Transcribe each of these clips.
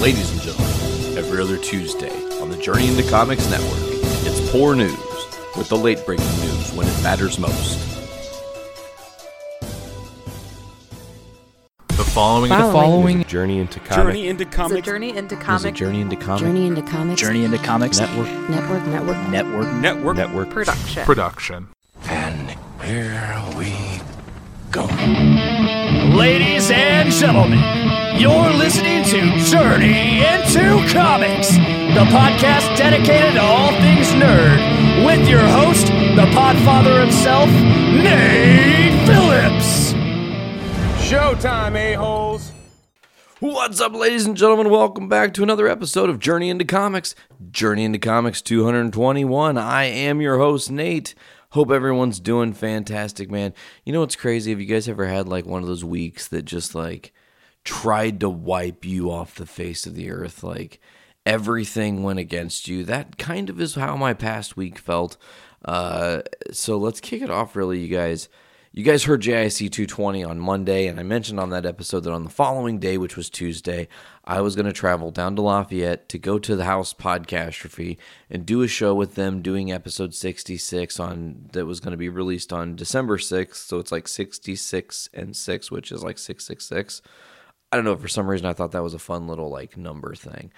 Ladies and gentlemen, every other Tuesday on the Journey into Comics Network, it's Poor News with the late breaking news when it matters most. The following, Following. the following Journey into comics. Journey into comics journey into Is it comic Journey into comics Journey into Comics Journey into Comics Network Network Network Network. network. Network. production. production. And here we go. Ladies and gentlemen, you're listening to Journey into Comics, the podcast dedicated to all things nerd, with your host, the podfather himself, Nate Phillips. Showtime, a-holes. What's up, ladies and gentlemen? Welcome back to another episode of Journey into Comics. Journey into Comics 221. I am your host, Nate. Hope everyone's doing fantastic, man. You know what's crazy? Have you guys ever had like one of those weeks that just like tried to wipe you off the face of the earth? Like everything went against you. That kind of is how my past week felt. Uh, so let's kick it off, really, you guys. You guys heard JIC 220 on Monday, and I mentioned on that episode that on the following day, which was Tuesday, I was going to travel down to Lafayette to go to the House Podcastrophe and do a show with them doing episode 66 on that was going to be released on December 6th. So it's like 66 and 6, which is like 666. I don't know. For some reason, I thought that was a fun little like number thing.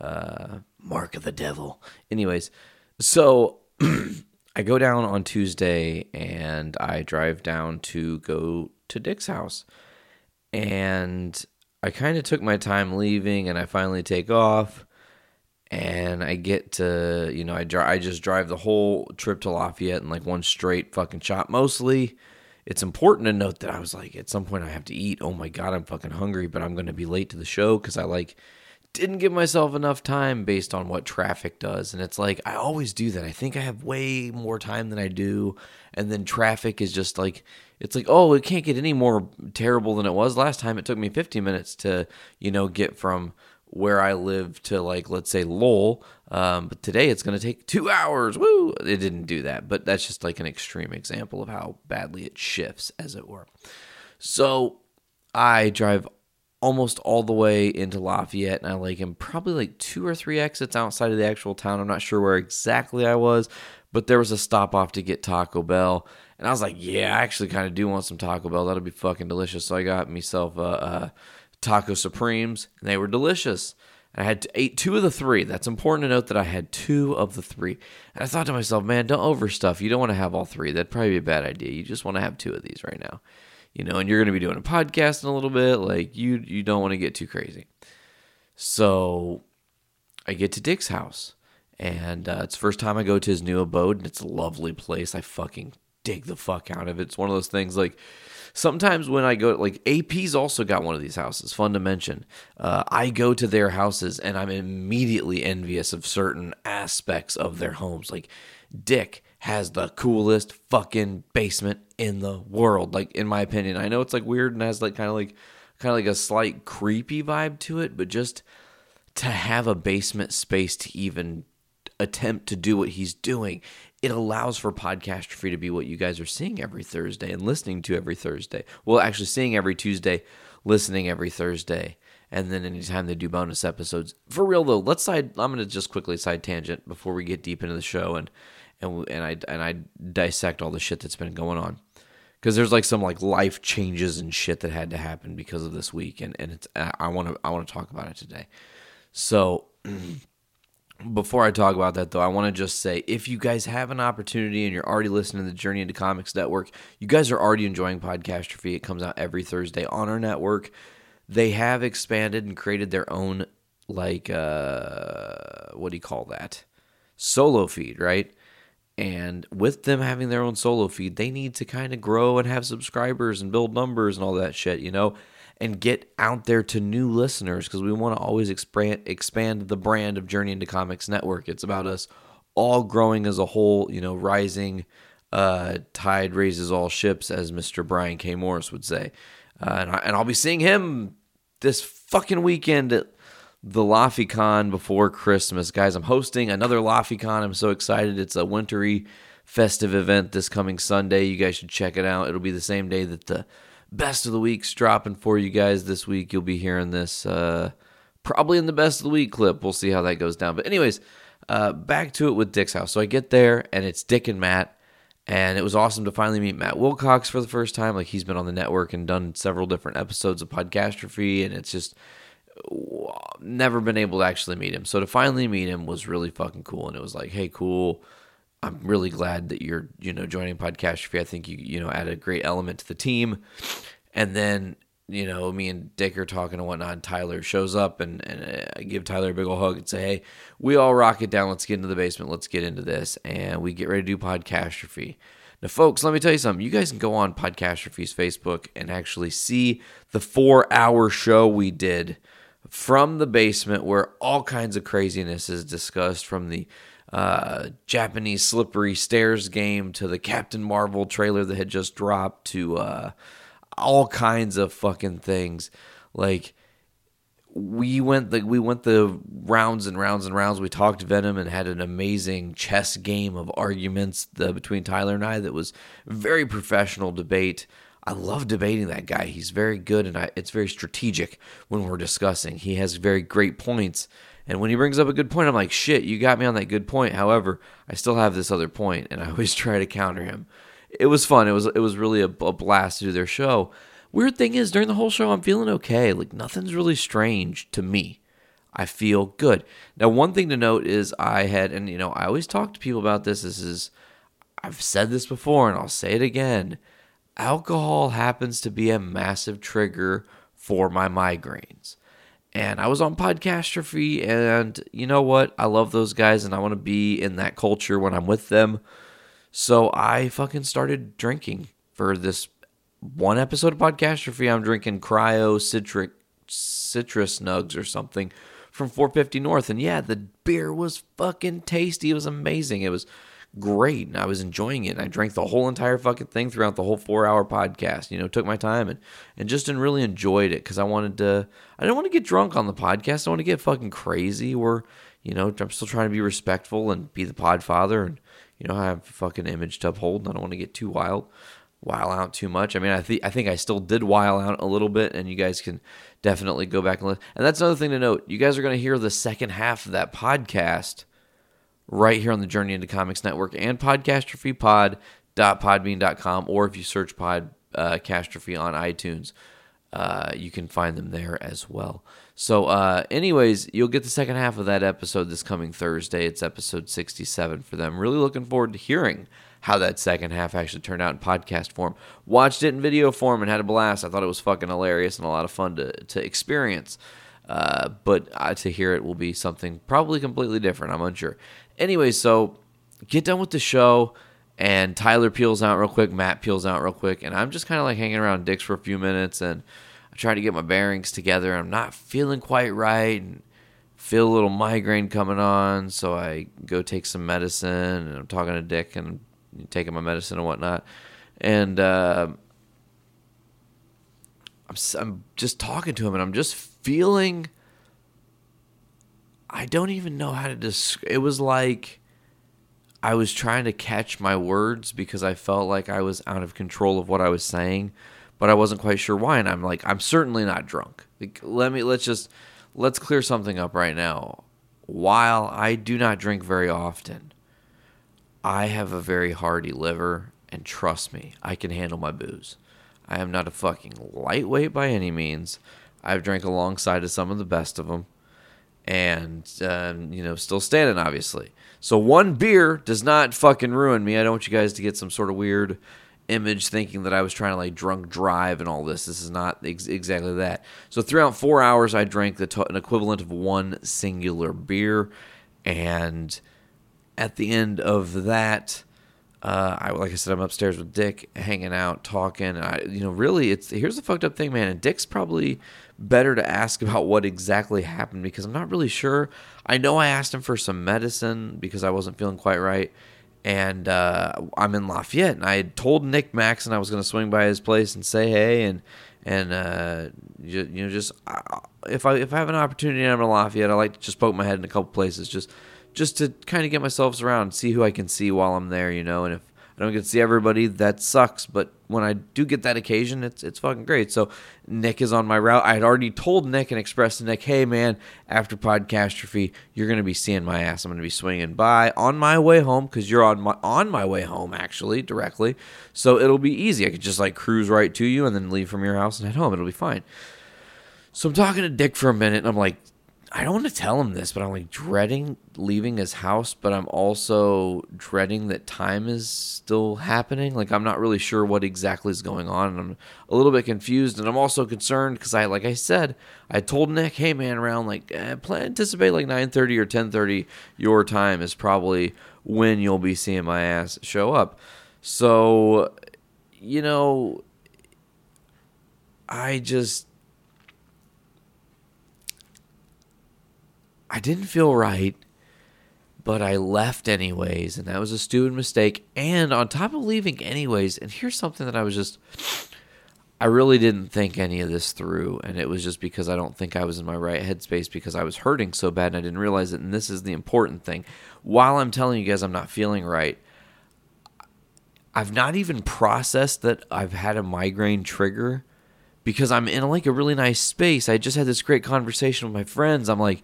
Uh, Mark of the Devil. Anyways, so I go down on Tuesday and I drive down to go to Dick's house. And I kind of took my time leaving and I finally take off and I get to, you know, I dri- I just drive the whole trip to Lafayette in like one straight fucking shot. Mostly it's important to note that I was like at some point I have to eat. Oh my god, I'm fucking hungry, but I'm going to be late to the show cuz I like didn't give myself enough time based on what traffic does. And it's like, I always do that. I think I have way more time than I do. And then traffic is just like, it's like, oh, it can't get any more terrible than it was last time. It took me 15 minutes to, you know, get from where I live to like, let's say Lowell. Um, but today it's going to take two hours. Woo! It didn't do that. But that's just like an extreme example of how badly it shifts, as it were. So I drive almost all the way into Lafayette, and I like am probably like two or three exits outside of the actual town. I'm not sure where exactly I was, but there was a stop off to get Taco Bell, and I was like, yeah, I actually kind of do want some Taco Bell. That'll be fucking delicious. So I got myself a, a Taco Supremes, and they were delicious. And I had ate two of the three. That's important to note that I had two of the three. And I thought to myself, man, don't overstuff. You don't want to have all three. That'd probably be a bad idea. You just want to have two of these right now you know, and you're going to be doing a podcast in a little bit. Like you, you don't want to get too crazy. So I get to Dick's house, and uh, it's first time I go to his new abode, and it's a lovely place. I fucking dig the fuck out of it. It's one of those things like sometimes when I go, like AP's also got one of these houses. Fun to mention. Uh, I go to their houses, and I'm immediately envious of certain aspects of their homes. Like Dick has the coolest fucking basement in the world like in my opinion. I know it's like weird and has like kind of like kind of like a slight creepy vibe to it but just to have a basement space to even attempt to do what he's doing it allows for podcastrophe to be what you guys are seeing every thursday and listening to every thursday. Well actually seeing every tuesday listening every thursday and then anytime they do bonus episodes. For real though let's side i'm gonna just quickly side tangent before we get deep into the show and and and I and I dissect all the shit that's been going on because there's like some like life changes and shit that had to happen because of this week and and it's I want to I want to talk about it today. So before I talk about that though, I want to just say if you guys have an opportunity and you're already listening to the Journey into Comics Network, you guys are already enjoying Podcastrophe. It comes out every Thursday on our network. They have expanded and created their own like uh what do you call that? Solo feed, right? And with them having their own solo feed, they need to kind of grow and have subscribers and build numbers and all that shit, you know, and get out there to new listeners because we want to always expand expand the brand of Journey into Comics Network. It's about us all growing as a whole, you know, rising uh, tide raises all ships, as Mr. Brian K. Morris would say. Uh, and, I, and I'll be seeing him this fucking weekend at the LaFiCon before Christmas. Guys, I'm hosting another LaFiCon. I'm so excited. It's a wintry festive event this coming Sunday. You guys should check it out. It'll be the same day that the best of the week's dropping for you guys this week. You'll be hearing this uh, probably in the best of the week clip. We'll see how that goes down. But anyways, uh, back to it with Dick's house. So I get there and it's Dick and Matt. And it was awesome to finally meet Matt Wilcox for the first time. Like he's been on the network and done several different episodes of Podcastrophe, and it's just never been able to actually meet him. So to finally meet him was really fucking cool. And it was like, hey, cool. I'm really glad that you're, you know, joining Podcastrophe. I think you, you know, add a great element to the team. And then, you know, me and Dick are talking and whatnot. And Tyler shows up and, and uh, I give Tyler a big old hug and say, hey, we all rock it down. Let's get into the basement. Let's get into this. And we get ready to do Podcastrophe. Now, folks, let me tell you something. You guys can go on Podcastrophe's Facebook and actually see the four hour show we did from the basement where all kinds of craziness is discussed from the uh, Japanese slippery stairs game to the Captain Marvel trailer that had just dropped to uh, all kinds of fucking things. Like we went the we went the rounds and rounds and rounds. We talked Venom and had an amazing chess game of arguments the, between Tyler and I that was very professional debate. I love debating that guy. He's very good and I, it's very strategic when we're discussing. He has very great points and when he brings up a good point, I'm like, shit, you got me on that good point. However, I still have this other point, and I always try to counter him. It was fun. It was it was really a, a blast to do their show. Weird thing is, during the whole show, I'm feeling okay. Like nothing's really strange to me. I feel good. Now, one thing to note is I had, and you know, I always talk to people about this. This is, I've said this before, and I'll say it again. Alcohol happens to be a massive trigger for my migraines and I was on Podcastrophe, and you know what? I love those guys, and I want to be in that culture when I'm with them. So I fucking started drinking for this one episode of Podcastrophe. I'm drinking Cryo Citric Citrus Nugs or something from 450 North, and yeah, the beer was fucking tasty. It was amazing. It was great and I was enjoying it. And I drank the whole entire fucking thing throughout the whole four hour podcast. You know, took my time and and just and really enjoyed it because I wanted to. I didn't want to get drunk on the podcast. I want to get fucking crazy. Or you know, I'm still trying to be respectful and be the pod father and you know I have a fucking image to uphold. And I don't want to get too wild. While out too much. I mean, I think I think I still did while out a little bit, and you guys can definitely go back and listen. And that's another thing to note. You guys are going to hear the second half of that podcast right here on the Journey into Comics Network and podcastrophepod.podbean.com, or if you search Pod uh, on iTunes, uh, you can find them there as well. So, uh, anyways, you'll get the second half of that episode this coming Thursday. It's episode 67 for them. Really looking forward to hearing how that second half actually turned out in podcast form. Watched it in video form and had a blast. I thought it was fucking hilarious and a lot of fun to, to experience. Uh, but uh, to hear it will be something probably completely different. I'm unsure. Anyway, so get done with the show, and Tyler peels out real quick, Matt peels out real quick, and I'm just kind of like hanging around Dick's for a few minutes, and I try to get my bearings together. I'm not feeling quite right, and feel a little migraine coming on, so I go take some medicine, and I'm talking to Dick and taking my medicine and whatnot, and. Uh, I'm, I'm just talking to him and I'm just feeling I don't even know how to describe it was like I was trying to catch my words because I felt like I was out of control of what I was saying, but I wasn't quite sure why and I'm like I'm certainly not drunk. Like, let me let's just let's clear something up right now. While I do not drink very often, I have a very hearty liver and trust me, I can handle my booze. I am not a fucking lightweight by any means. I've drank alongside of some of the best of them, and um, you know, still standing obviously. So one beer does not fucking ruin me. I don't want you guys to get some sort of weird image thinking that I was trying to like drunk drive and all this. This is not ex- exactly that. So throughout four hours, I drank the an equivalent of one singular beer, and at the end of that uh, I like I said, I'm upstairs with Dick, hanging out, talking. I, you know, really, it's here's the fucked up thing, man. And Dick's probably better to ask about what exactly happened because I'm not really sure. I know I asked him for some medicine because I wasn't feeling quite right, and uh, I'm in Lafayette, and I had told Nick Max, and I was going to swing by his place and say hey, and and uh, you, you know, just uh, if I if I have an opportunity and I'm in Lafayette, I like to just poke my head in a couple places, just just to kind of get myself around, see who I can see while I'm there, you know. And if I don't get to see everybody. That sucks. But when I do get that occasion, it's it's fucking great. So Nick is on my route. I had already told Nick and expressed to Nick, hey man, after Podcastrophe, you're gonna be seeing my ass. I'm gonna be swinging by on my way home because you're on my on my way home actually directly. So it'll be easy. I could just like cruise right to you and then leave from your house and head home. It'll be fine. So I'm talking to Dick for a minute and I'm like, I don't want to tell him this, but I'm like dreading leaving his house, but I'm also dreading that time is still happening. Like I'm not really sure what exactly is going on, and I'm a little bit confused, and I'm also concerned because I, like I said, I told Nick, hey man, around like eh, plan anticipate like 9:30 or 10:30 your time is probably when you'll be seeing my ass show up. So, you know, I just I didn't feel right, but I left anyways, and that was a stupid mistake. And on top of leaving anyways, and here's something that I was just I really didn't think any of this through, and it was just because I don't think I was in my right headspace because I was hurting so bad and I didn't realize it. And this is the important thing. While I'm telling you guys I'm not feeling right, I've not even processed that I've had a migraine trigger because I'm in like a really nice space. I just had this great conversation with my friends. I'm like,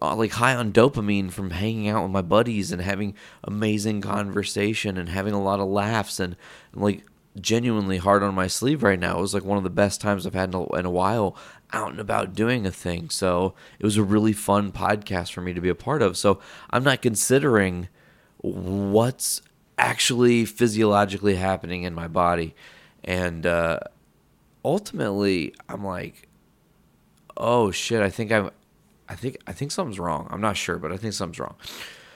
like high on dopamine from hanging out with my buddies and having amazing conversation and having a lot of laughs and, and like genuinely hard on my sleeve right now. It was like one of the best times I've had in a, in a while out and about doing a thing. So it was a really fun podcast for me to be a part of. So I'm not considering what's actually physiologically happening in my body. And uh, ultimately, I'm like, oh shit, I think I'm, I think I think something's wrong. I'm not sure, but I think something's wrong.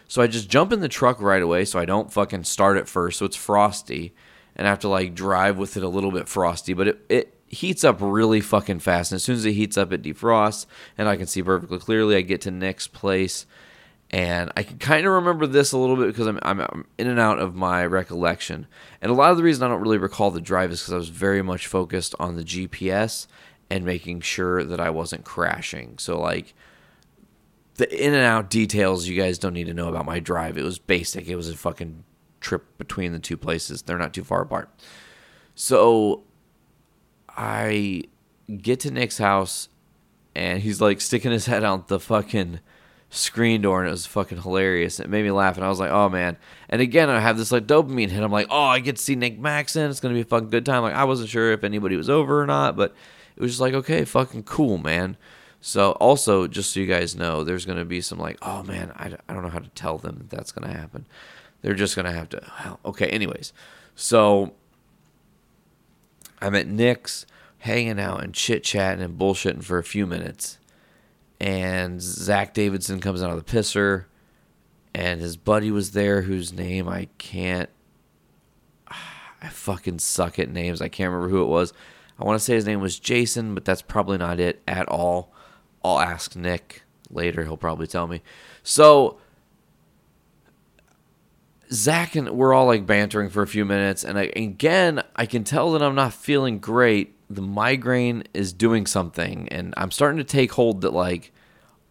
So I just jump in the truck right away, so I don't fucking start it first. So it's frosty, and I have to like drive with it a little bit frosty, but it it heats up really fucking fast. And as soon as it heats up, it defrosts, and I can see perfectly clearly. I get to Nick's place, and I can kind of remember this a little bit because I'm, I'm I'm in and out of my recollection. And a lot of the reason I don't really recall the drive is because I was very much focused on the GPS and making sure that I wasn't crashing. So like the in and out details you guys don't need to know about my drive. It was basic. It was a fucking trip between the two places. They're not too far apart. So I get to Nick's house and he's like sticking his head out the fucking screen door and it was fucking hilarious. It made me laugh and I was like, oh man. And again, I have this like dopamine hit. I'm like, oh, I get to see Nick Maxon. It's gonna be a fucking good time. Like I wasn't sure if anybody was over or not, but it was just like, okay, fucking cool, man. So also, just so you guys know, there's gonna be some like, oh man, I, I don't know how to tell them that that's gonna happen. They're just gonna have to. Well, okay, anyways, so I'm at Nick's, hanging out and chit chatting and bullshitting for a few minutes, and Zach Davidson comes out of the pisser, and his buddy was there, whose name I can't. I fucking suck at names. I can't remember who it was. I want to say his name was Jason, but that's probably not it at all. I'll ask Nick later. He'll probably tell me. So Zach and we're all like bantering for a few minutes, and I, again, I can tell that I'm not feeling great. The migraine is doing something, and I'm starting to take hold that like,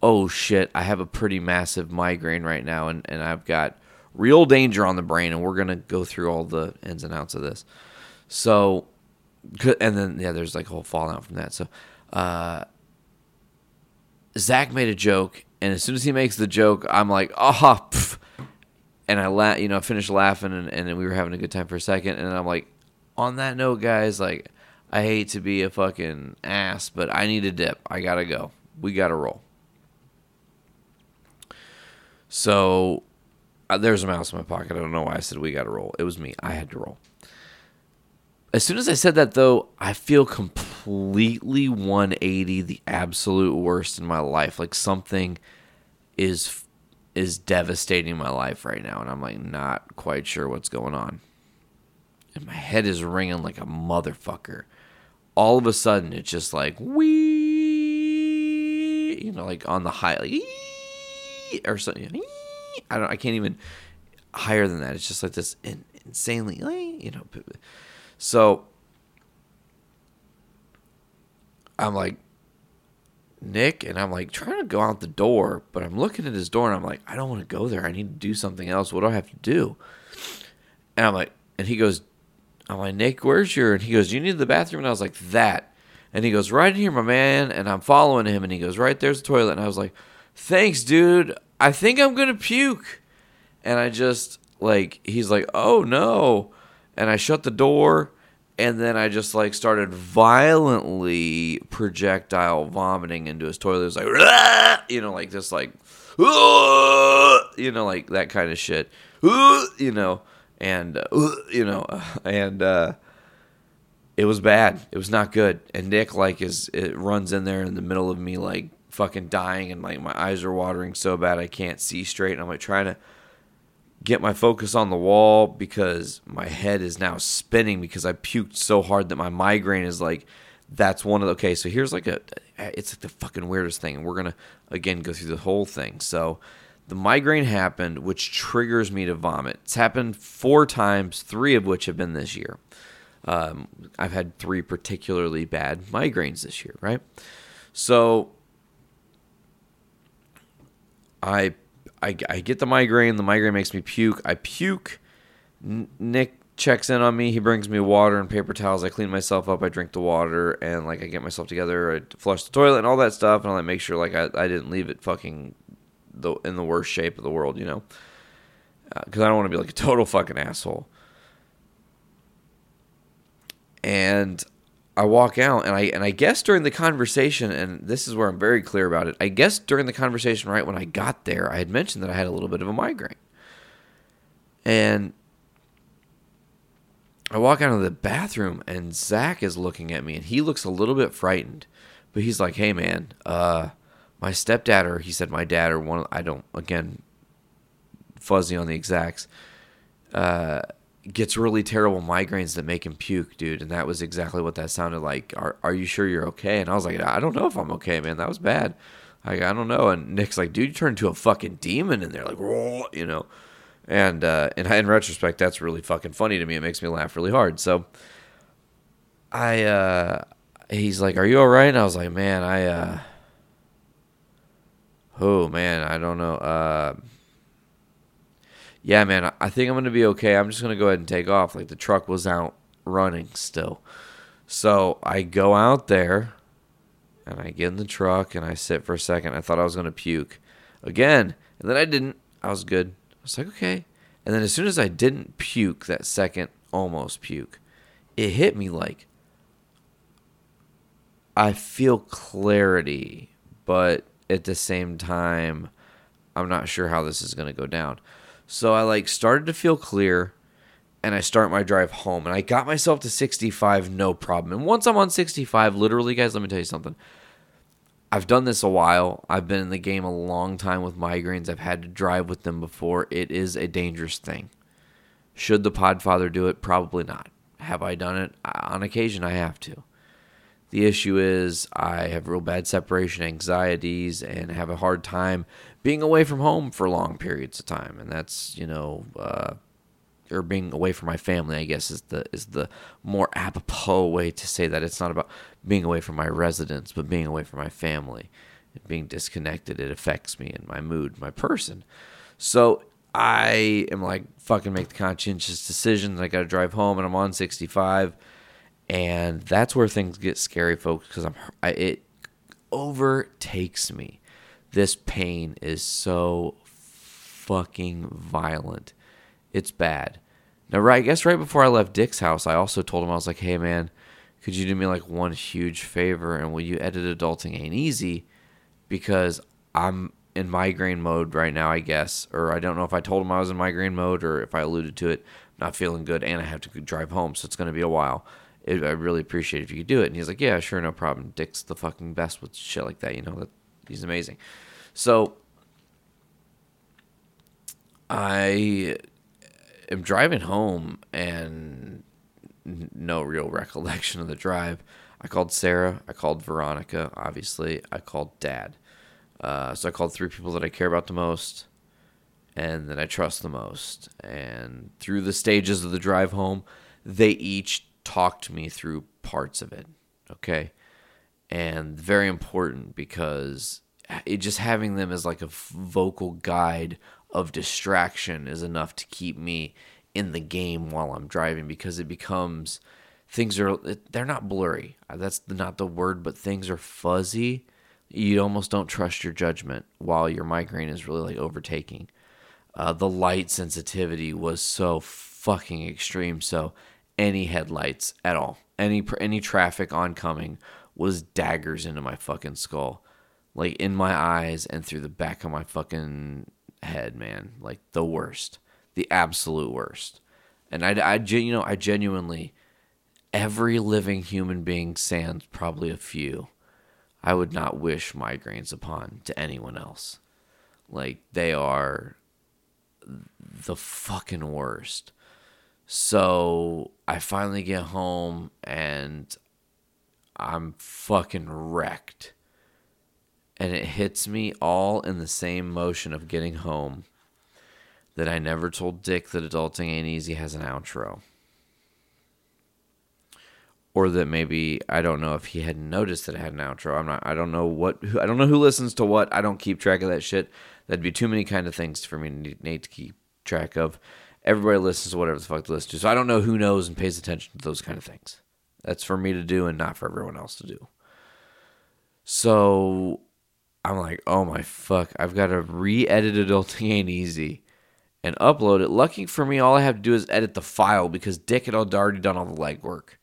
oh shit, I have a pretty massive migraine right now, and and I've got real danger on the brain, and we're gonna go through all the ins and outs of this. So, and then yeah, there's like a whole fallout from that. So, uh, Zach made a joke, and as soon as he makes the joke, I'm like, ah, oh, and I la- you know, finished laughing, and, and we were having a good time for a second, and I'm like, on that note, guys, like, I hate to be a fucking ass, but I need a dip. I gotta go. We gotta roll. So uh, there's a mouse in my pocket. I don't know why I said we gotta roll. It was me. I had to roll. As soon as I said that, though, I feel completely 180, the absolute worst in my life. Like something is is devastating my life right now, and I'm like not quite sure what's going on. And my head is ringing like a motherfucker. All of a sudden, it's just like wee, you know, like on the high, like ee, or something. I don't. I can't even higher than that. It's just like this in, insanely, you know. So I'm like, Nick, and I'm like trying to go out the door, but I'm looking at his door and I'm like, I don't want to go there. I need to do something else. What do I have to do? And I'm like, and he goes, I'm like, Nick, where's your? And he goes, you need the bathroom? And I was like, that. And he goes, right in here, my man. And I'm following him, and he goes, right there's the toilet. And I was like, thanks, dude. I think I'm gonna puke. And I just like, he's like, oh no. And I shut the door, and then I just like started violently projectile vomiting into his toilet. It was like, "Rah!" you know, like this, like, you know, like that kind of shit, you know, and uh, you know, and uh, it was bad. It was not good. And Nick like is it runs in there in the middle of me like fucking dying, and like my eyes are watering so bad I can't see straight, and I'm like trying to get my focus on the wall because my head is now spinning because I puked so hard that my migraine is like that's one of the okay so here's like a it's like the fucking weirdest thing and we're gonna again go through the whole thing. So the migraine happened which triggers me to vomit. It's happened four times three of which have been this year. Um, i've had three particularly bad migraines this year right? So I, I, I get the migraine. The migraine makes me puke. I puke. N- Nick checks in on me. He brings me water and paper towels. I clean myself up. I drink the water and like I get myself together. I flush the toilet and all that stuff. And I like make sure like I, I didn't leave it fucking the in the worst shape of the world, you know, uh, because I don't want to be like a total fucking asshole. And I walk out and I and I guess during the conversation, and this is where I'm very clear about it. I guess during the conversation, right when I got there, I had mentioned that I had a little bit of a migraine, and I walk out of the bathroom and Zach is looking at me and he looks a little bit frightened, but he's like, "Hey man, uh, my stepdad or he said my dad or one I don't again fuzzy on the exacts." Uh, gets really terrible migraines that make him puke, dude. And that was exactly what that sounded like. Are Are you sure you're okay? And I was like, I don't know if I'm okay, man. That was bad. Like I don't know. And Nick's like, dude, you turned into a fucking demon in there, like, "Whoa," you know. And uh, in in retrospect, that's really fucking funny to me. It makes me laugh really hard. So I, uh, he's like, "Are you all right?" And I was like, "Man, I, uh, oh man, I don't know." Uh, yeah, man, I- think I'm gonna be okay. I'm just gonna go ahead and take off. Like the truck was out running still, so I go out there and I get in the truck and I sit for a second. I thought I was gonna puke again, and then I didn't. I was good. I was like, okay. And then as soon as I didn't puke, that second almost puke, it hit me like I feel clarity, but at the same time, I'm not sure how this is going to go down. So I like started to feel clear and I start my drive home and I got myself to 65 no problem. And once I'm on 65, literally guys, let me tell you something. I've done this a while. I've been in the game a long time with migraines. I've had to drive with them before. It is a dangerous thing. Should the Podfather do it? Probably not. Have I done it? On occasion, I have to. The issue is I have real bad separation anxieties and have a hard time being away from home for long periods of time, and that's you know, uh, or being away from my family. I guess is the is the more apropos way to say that. It's not about being away from my residence, but being away from my family. Being disconnected, it affects me and my mood, my person. So I am like fucking make the conscientious decision that I got to drive home, and I'm on 65 and that's where things get scary folks because i'm I, it overtakes me. This pain is so fucking violent. It's bad. Now right i guess right before i left dick's house i also told him i was like hey man could you do me like one huge favor and will you edit adulting ain't easy? Because i'm in migraine mode right now i guess or i don't know if i told him i was in migraine mode or if i alluded to it. Not feeling good and i have to drive home so it's going to be a while it, I really appreciate if you could do it. And he's like, yeah, sure, no problem. Dick's the fucking best with shit like that. You know that he's amazing. So I am driving home and no real recollection of the drive. I called Sarah. I called Veronica. Obviously, I called Dad. Uh, so I called three people that I care about the most and that I trust the most. And through the stages of the drive home, they each talked me through parts of it. Okay. And very important because it just having them as like a vocal guide of distraction is enough to keep me in the game while I'm driving because it becomes things are they're not blurry. Uh, That's not the word, but things are fuzzy. You almost don't trust your judgment while your migraine is really like overtaking. Uh, the light sensitivity was so fucking extreme. So any headlights at all, any any traffic oncoming was daggers into my fucking skull, like in my eyes and through the back of my fucking head, man. Like the worst, the absolute worst. And I, I you know, I genuinely, every living human being, sans probably a few, I would not wish migraines upon to anyone else. Like they are the fucking worst. So I finally get home and I'm fucking wrecked. And it hits me all in the same motion of getting home that I never told Dick that Adulting Ain't Easy has an outro. Or that maybe I don't know if he hadn't noticed that it had an outro. I'm not. I don't know what. I don't know who listens to what. I don't keep track of that shit. That'd be too many kind of things for me to to keep track of. Everybody listens to whatever the fuck they listen to. So I don't know who knows and pays attention to those kind of things. That's for me to do and not for everyone else to do. So I'm like, oh my fuck, I've got to re-edit Adulting Ain't Easy and upload it. Lucky for me, all I have to do is edit the file because Dick had already done all the legwork.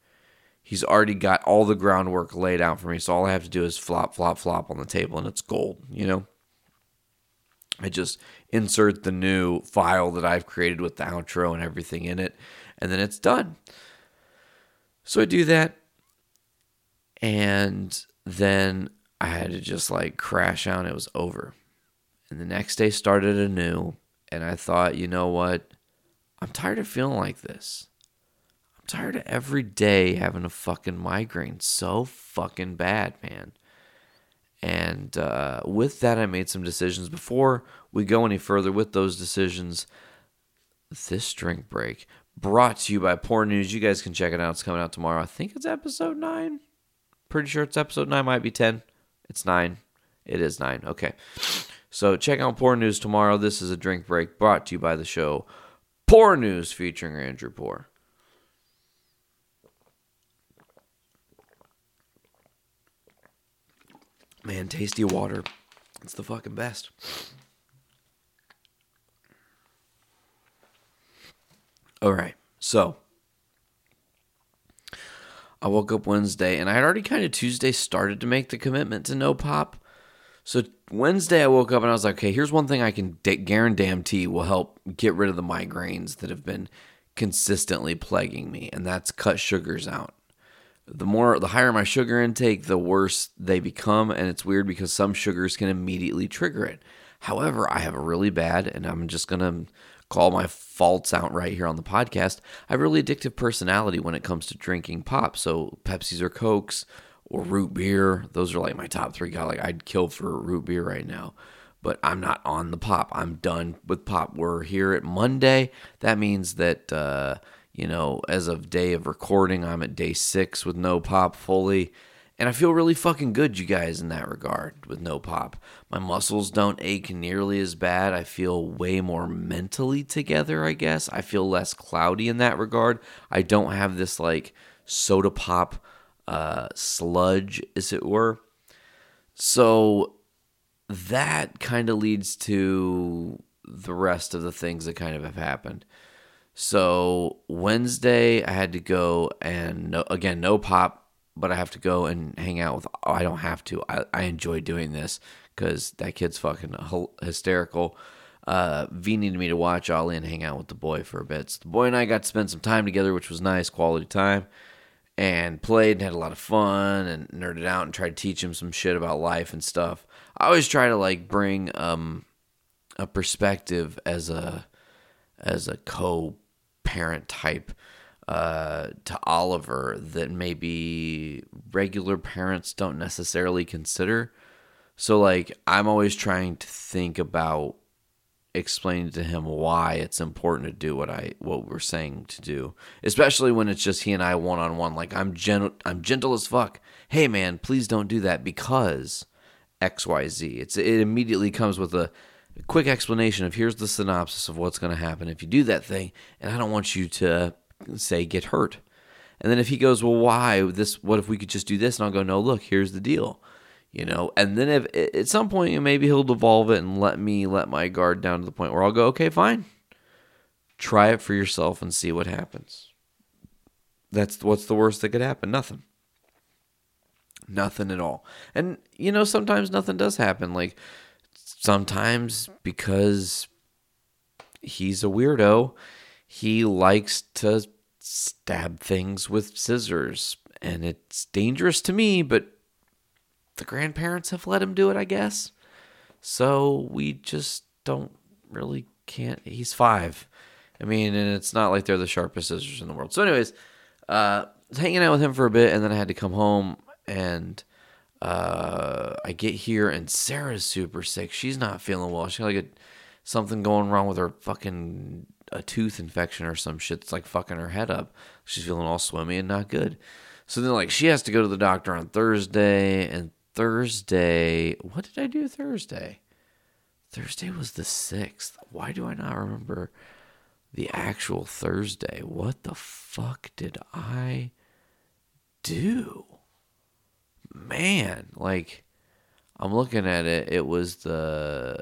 He's already got all the groundwork laid out for me, so all I have to do is flop, flop, flop on the table, and it's gold, you know? I just insert the new file that I've created with the outro and everything in it, and then it's done. So I do that, and then I had to just like crash out, it was over. And the next day started anew, and I thought, you know what? I'm tired of feeling like this. I'm tired of every day having a fucking migraine so fucking bad, man. And uh, with that, I made some decisions. Before we go any further with those decisions, this drink break brought to you by Poor News. You guys can check it out. It's coming out tomorrow. I think it's episode nine. Pretty sure it's episode nine. Might be ten. It's nine. It is nine. Okay. So check out Poor News tomorrow. This is a drink break brought to you by the show Poor News featuring Andrew Poor. Man, tasty water. It's the fucking best. All right. So, I woke up Wednesday and I had already kind of Tuesday started to make the commitment to no pop. So, Wednesday I woke up and I was like, okay, here's one thing I can da- guarantee will help get rid of the migraines that have been consistently plaguing me, and that's cut sugars out the more the higher my sugar intake, the worse they become. And it's weird because some sugars can immediately trigger it. However, I have a really bad, and I'm just gonna call my faults out right here on the podcast. I have a really addictive personality when it comes to drinking pop. So Pepsis or Cokes or root beer, those are like my top three. God, like I'd kill for root beer right now. But I'm not on the pop. I'm done with pop. We're here at Monday. That means that uh, you know, as of day of recording, I'm at day six with no pop fully. And I feel really fucking good, you guys, in that regard with no pop. My muscles don't ache nearly as bad. I feel way more mentally together, I guess. I feel less cloudy in that regard. I don't have this like soda pop uh, sludge, as it were. So that kind of leads to the rest of the things that kind of have happened. So Wednesday, I had to go and no, again, no pop, but I have to go and hang out with. Oh, I don't have to. I, I enjoy doing this because that kid's fucking hysterical. Uh, V needed me to watch Ollie and hang out with the boy for a bit. So the boy and I got to spend some time together, which was nice, quality time, and played and had a lot of fun and nerded out and tried to teach him some shit about life and stuff. I always try to like bring um a perspective as a as a co parent type uh, to Oliver that maybe regular parents don't necessarily consider. So, like, I'm always trying to think about explaining to him why it's important to do what I what we're saying to do, especially when it's just he and I one on one. Like, I'm gentle, I'm gentle as fuck. Hey, man, please don't do that because X Y Z. It's it immediately comes with a a quick explanation of here's the synopsis of what's going to happen if you do that thing, and I don't want you to say get hurt. And then if he goes, well, why this? What if we could just do this? And I'll go, no, look, here's the deal, you know. And then if at some point maybe he'll devolve it and let me let my guard down to the point where I'll go, okay, fine, try it for yourself and see what happens. That's what's the worst that could happen? Nothing. Nothing at all. And you know, sometimes nothing does happen. Like sometimes because he's a weirdo, he likes to stab things with scissors. And it's dangerous to me, but the grandparents have let him do it, I guess. So we just don't really can't. He's five. I mean, and it's not like they're the sharpest scissors in the world. So, anyways, uh, hanging out with him for a bit, and then I had to come home, and uh, I get here, and Sarah's super sick. She's not feeling well. She got like a, something going wrong with her fucking a tooth infection or some shit. It's like fucking her head up. She's feeling all swimmy and not good. So then, like, she has to go to the doctor on Thursday, and Thursday, what did I do Thursday? Thursday was the 6th. Why do I not remember the actual Thursday? What the fuck did I do? Man, like, I'm looking at it. It was the.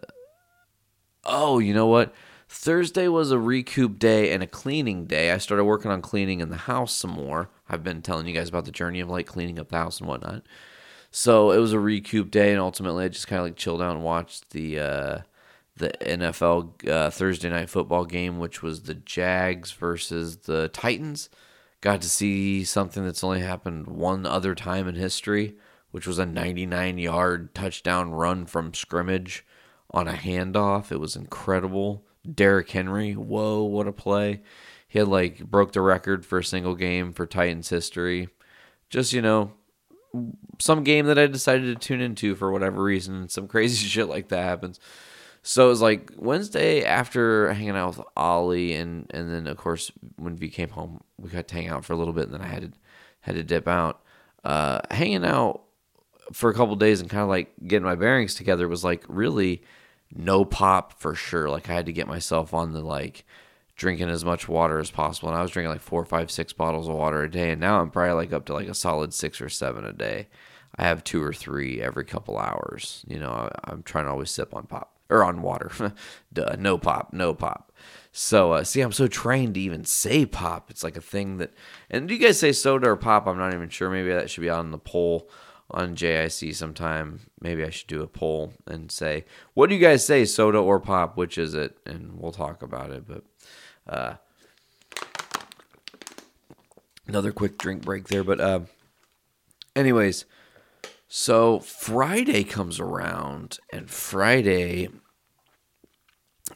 Oh, you know what? Thursday was a recoup day and a cleaning day. I started working on cleaning in the house some more. I've been telling you guys about the journey of like cleaning up the house and whatnot. So it was a recoup day, and ultimately I just kind of like chilled out and watched the uh, the NFL uh, Thursday night football game, which was the Jags versus the Titans. Got to see something that's only happened one other time in history, which was a 99 yard touchdown run from scrimmage on a handoff. It was incredible. Derrick Henry, whoa, what a play. He had like broke the record for a single game for Titans history. Just, you know, some game that I decided to tune into for whatever reason. Some crazy shit like that happens. So it was like Wednesday after hanging out with Ollie, and and then of course when V came home, we got to hang out for a little bit, and then I had to had to dip out. Uh, hanging out for a couple days and kind of like getting my bearings together was like really no pop for sure. Like I had to get myself on the like drinking as much water as possible, and I was drinking like four, five, six bottles of water a day, and now I'm probably like up to like a solid six or seven a day. I have two or three every couple hours. You know, I, I'm trying to always sip on pop or on water. Duh, no pop, no pop. So, uh, see, I'm so trained to even say pop. It's like a thing that. And do you guys say soda or pop? I'm not even sure. Maybe that should be on the poll on JIC sometime. Maybe I should do a poll and say, what do you guys say, soda or pop? Which is it? And we'll talk about it. But uh, another quick drink break there. But, uh, anyways, so Friday comes around, and Friday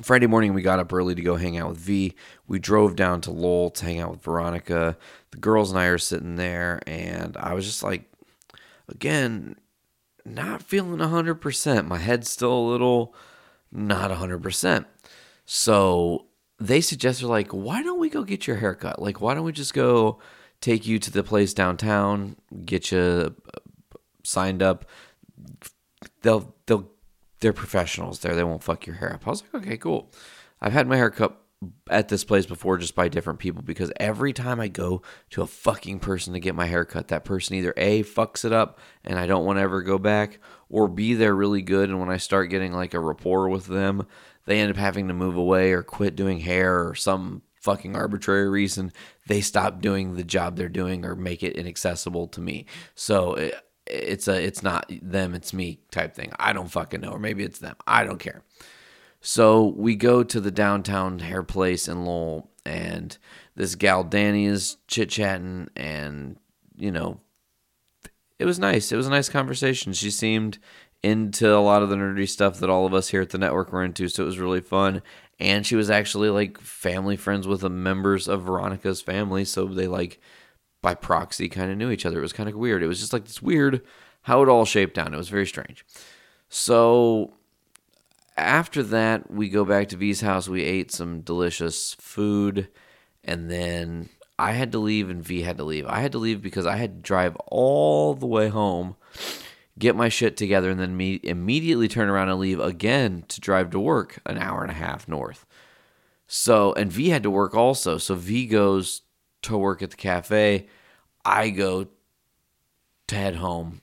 Friday morning, we got up early to go hang out with V. We drove down to Lowell to hang out with Veronica. The girls and I are sitting there, and I was just like, again, not feeling 100%. My head's still a little not 100%. So they suggested, like, why don't we go get your haircut? Like, why don't we just go take you to the place downtown, get you uh, signed up? They'll, they'll, they're professionals there. They won't fuck your hair up. I was like, okay, cool. I've had my hair cut at this place before just by different people because every time I go to a fucking person to get my hair cut, that person either A, fucks it up and I don't want to ever go back, or B, they're really good. And when I start getting like a rapport with them, they end up having to move away or quit doing hair or some fucking arbitrary reason. They stop doing the job they're doing or make it inaccessible to me. So it, it's a it's not them it's me type thing i don't fucking know or maybe it's them i don't care so we go to the downtown hair place in lowell and this gal danny is chit-chatting and you know it was nice it was a nice conversation she seemed into a lot of the nerdy stuff that all of us here at the network were into so it was really fun and she was actually like family friends with the members of veronica's family so they like by proxy kind of knew each other. It was kind of weird. It was just like this weird how it all shaped down. It was very strange. So after that, we go back to V's house. We ate some delicious food, and then I had to leave, and V had to leave. I had to leave because I had to drive all the way home, get my shit together, and then me immediately turn around and leave again to drive to work an hour and a half north. So, and V had to work also. So V goes to work at the cafe. I go to head home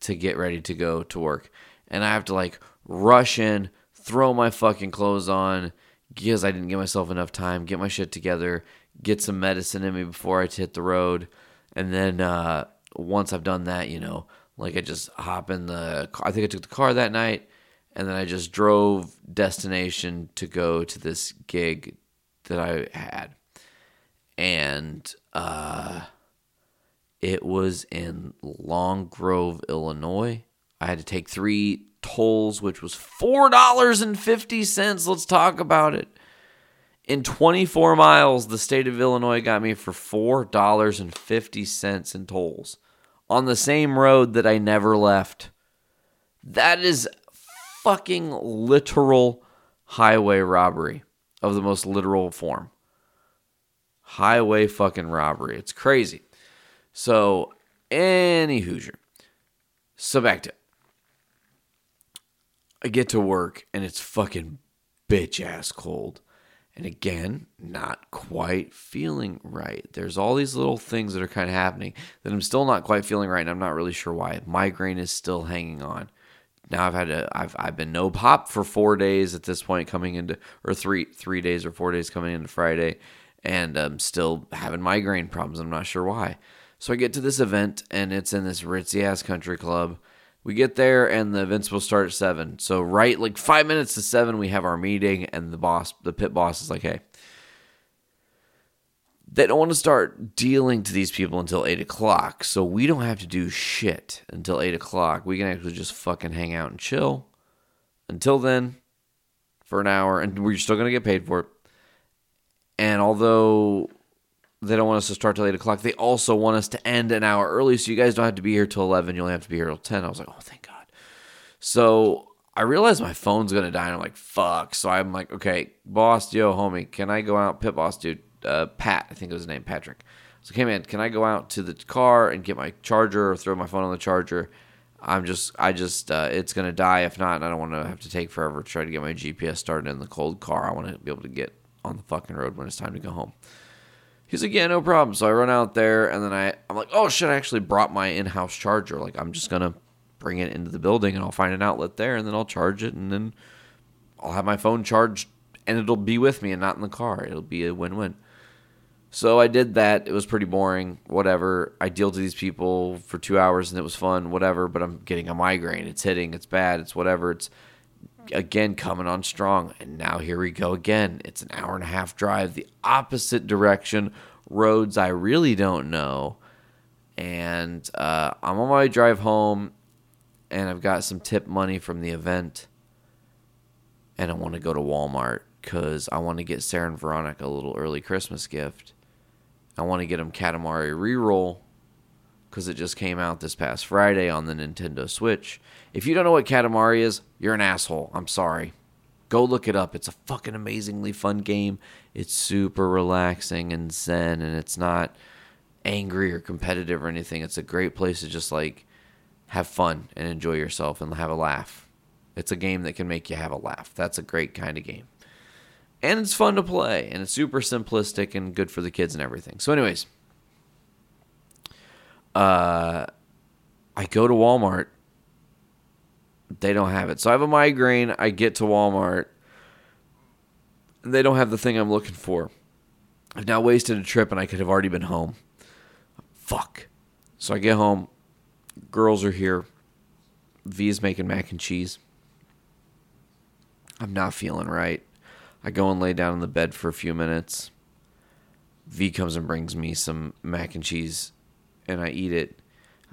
to get ready to go to work. And I have to like rush in, throw my fucking clothes on because I didn't give myself enough time, get my shit together, get some medicine in me before I hit the road. And then uh, once I've done that, you know, like I just hop in the car. I think I took the car that night and then I just drove destination to go to this gig that I had. And uh it was in Long Grove, Illinois. I had to take three tolls, which was $4.50. Let's talk about it. In 24 miles, the state of Illinois got me for $4.50 in tolls on the same road that I never left. That is fucking literal highway robbery of the most literal form. Highway fucking robbery. It's crazy. So, any Hoosier. So back to I get to work and it's fucking bitch ass cold. And again, not quite feeling right. There's all these little things that are kind of happening that I'm still not quite feeling right, and I'm not really sure why. Migraine is still hanging on. Now I've had a I've I've been no pop for four days at this point, coming into or three three days or four days coming into Friday, and I'm still having migraine problems. I'm not sure why. So I get to this event and it's in this ritzy ass country club. We get there and the event's will start at seven. So right like five minutes to seven, we have our meeting and the boss, the pit boss, is like, "Hey, they don't want to start dealing to these people until eight o'clock, so we don't have to do shit until eight o'clock. We can actually just fucking hang out and chill until then for an hour, and we're still gonna get paid for it. And although they don't want us to start till eight o'clock. They also want us to end an hour early, so you guys don't have to be here till eleven. You only have to be here till ten. I was like, oh, thank God. So I realized my phone's gonna die, and I'm like, fuck. So I'm like, okay, boss, yo, homie, can I go out? Pit boss, dude, uh, Pat, I think it was his name, Patrick. So, okay, man, can I go out to the car and get my charger or throw my phone on the charger? I'm just, I just, uh, it's gonna die if not, and I don't want to have to take forever to try to get my GPS started in the cold car. I want to be able to get on the fucking road when it's time to go home. He's like, yeah, no problem. So I run out there, and then I, I'm like, oh shit, I actually brought my in-house charger. Like I'm just gonna bring it into the building, and I'll find an outlet there, and then I'll charge it, and then I'll have my phone charged, and it'll be with me and not in the car. It'll be a win-win. So I did that. It was pretty boring. Whatever. I deal to these people for two hours, and it was fun. Whatever. But I'm getting a migraine. It's hitting. It's bad. It's whatever. It's again coming on strong. And now here we go again. It's an hour and a half drive the opposite direction, roads I really don't know. And uh, I'm on my drive home, and I've got some tip money from the event. And I want to go to Walmart because I want to get Sarah and Veronica a little early Christmas gift. I want to get them Katamari Reroll because it just came out this past Friday on the Nintendo Switch. If you don't know what Katamari is, you're an asshole. I'm sorry. Go look it up. It's a fucking amazingly fun game. It's super relaxing and zen, and it's not angry or competitive or anything. It's a great place to just like have fun and enjoy yourself and have a laugh. It's a game that can make you have a laugh. That's a great kind of game. And it's fun to play, and it's super simplistic and good for the kids and everything. So, anyways, uh, I go to Walmart. They don't have it. So I have a migraine. I get to Walmart. And they don't have the thing I'm looking for. I've now wasted a trip and I could have already been home. Fuck. So I get home. Girls are here. V is making mac and cheese. I'm not feeling right. I go and lay down in the bed for a few minutes. V comes and brings me some mac and cheese and I eat it.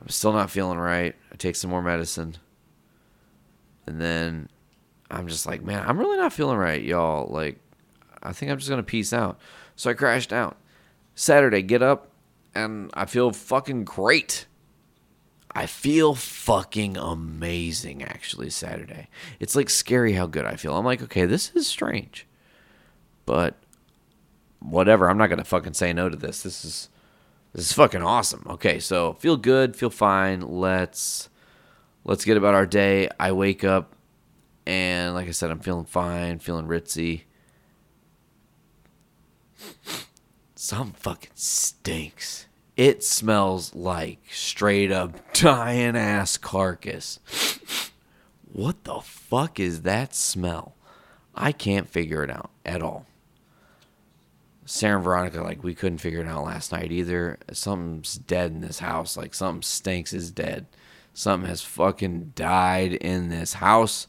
I'm still not feeling right. I take some more medicine. And then I'm just like, man, I'm really not feeling right, y'all. Like, I think I'm just going to peace out. So I crashed out. Saturday, get up, and I feel fucking great. I feel fucking amazing, actually, Saturday. It's like scary how good I feel. I'm like, okay, this is strange. But whatever. I'm not going to fucking say no to this. This is this is fucking awesome. Okay, so feel good, feel fine. Let's let's get about our day. I wake up and like I said, I'm feeling fine, feeling ritzy. Some fucking stinks. It smells like straight up dying ass carcass. What the fuck is that smell? I can't figure it out at all. Sarah and Veronica, like, we couldn't figure it out last night either. Something's dead in this house. Like, something stinks is dead. Something has fucking died in this house.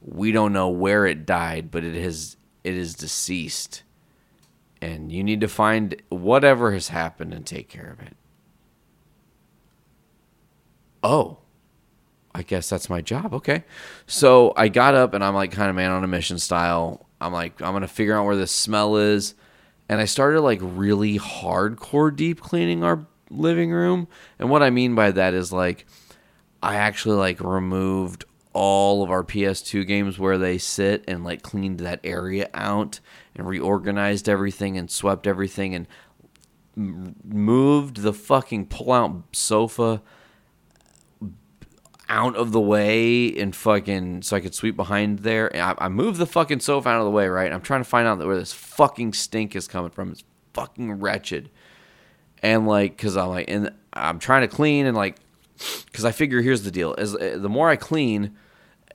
We don't know where it died, but it has it is deceased. And you need to find whatever has happened and take care of it. Oh. I guess that's my job. Okay. So I got up and I'm like kind of man on a mission style. I'm like, I'm to figure out where the smell is. And I started like really hardcore deep cleaning our living room. And what I mean by that is like, I actually like removed all of our PS2 games where they sit and like cleaned that area out and reorganized everything and swept everything and moved the fucking pull out sofa out of the way and fucking so I could sweep behind there. And I, I the fucking sofa out of the way, right? I'm trying to find out where this fucking stink is coming from. It's fucking wretched. And like, cause I'm like, and I'm trying to clean and like, cause I figure here's the deal: is uh, the more I clean,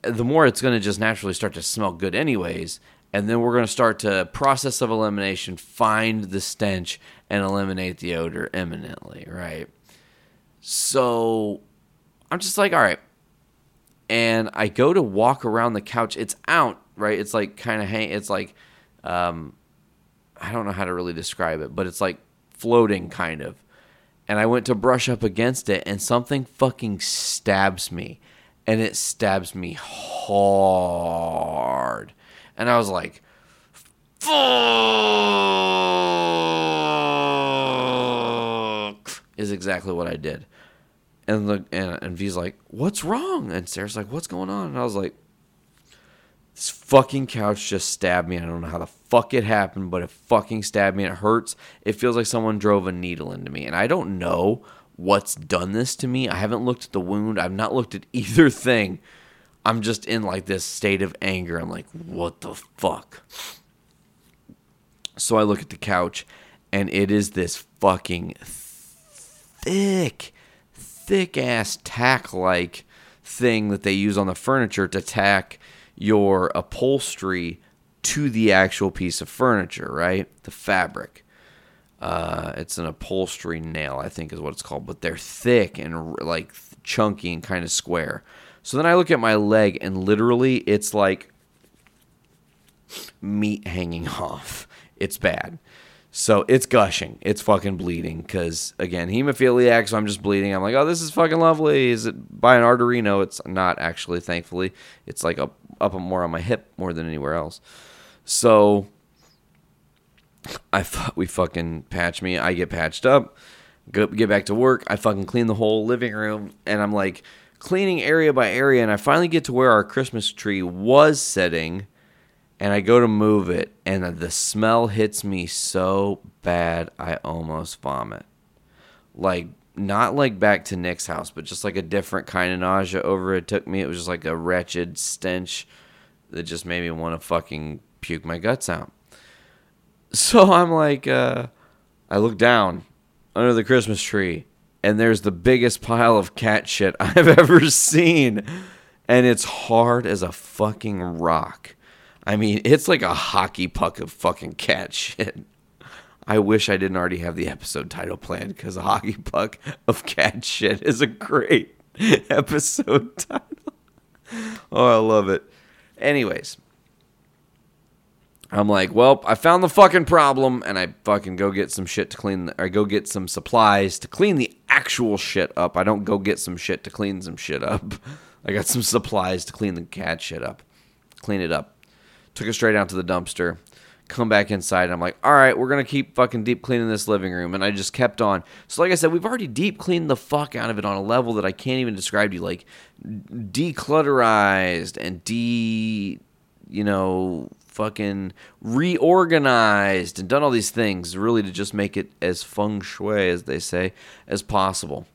the more it's gonna just naturally start to smell good, anyways. And then we're gonna start to process of elimination, find the stench, and eliminate the odor imminently, right? So I'm just like, all right. And I go to walk around the couch. It's out, right? It's like kind of hang. It's like, um, I don't know how to really describe it, but it's like floating kind of. And I went to brush up against it, and something fucking stabs me, and it stabs me hard. And I was like, fuck, is exactly what I did. And the and, and V's like, "What's wrong?" And Sarah's like, "What's going on?" And I was like, "This fucking couch just stabbed me. I don't know how the fuck it happened, but it fucking stabbed me. It hurts. It feels like someone drove a needle into me, and I don't know what's done this to me. I haven't looked at the wound. I've not looked at either thing. I'm just in like this state of anger. I'm like, what the fuck? So I look at the couch, and it is this fucking thick, thick ass tack like thing that they use on the furniture to tack your upholstery to the actual piece of furniture, right? The fabric. Uh, it's an upholstery nail, I think is what it's called, but they're thick and like chunky and kind of square. So then I look at my leg, and literally, it's like meat hanging off. It's bad. So it's gushing. It's fucking bleeding because again, hemophiliac. So I'm just bleeding. I'm like, oh, this is fucking lovely. Is it by an artery? No, it's not actually. Thankfully, it's like up up more on my hip more than anywhere else. So I thought we fucking patch me. I get patched up. Go, get back to work. I fucking clean the whole living room, and I'm like cleaning area by area. And I finally get to where our Christmas tree was sitting, and I go to move it, and the smell hits me so bad I almost vomit. Like not like back to Nick's house, but just like a different kind of nausea over it took me. It was just like a wretched stench that just made me want to fucking puke my guts out. So I'm like, uh, I look down under the Christmas tree, and there's the biggest pile of cat shit I've ever seen. And it's hard as a fucking rock. I mean, it's like a hockey puck of fucking cat shit. I wish I didn't already have the episode title planned because a hockey puck of cat shit is a great episode title. Oh, I love it. Anyways, I'm like, well, I found the fucking problem, and I fucking go get some shit to clean. The, I go get some supplies to clean the actual shit up. I don't go get some shit to clean some shit up. I got some supplies to clean the cat shit up. Clean it up. Took it straight out to the dumpster. Come back inside. And I'm like, all right, we're gonna keep fucking deep cleaning this living room, and I just kept on. So, like I said, we've already deep cleaned the fuck out of it on a level that I can't even describe to you, like declutterized and de, you know, fucking reorganized and done all these things really to just make it as feng shui as they say as possible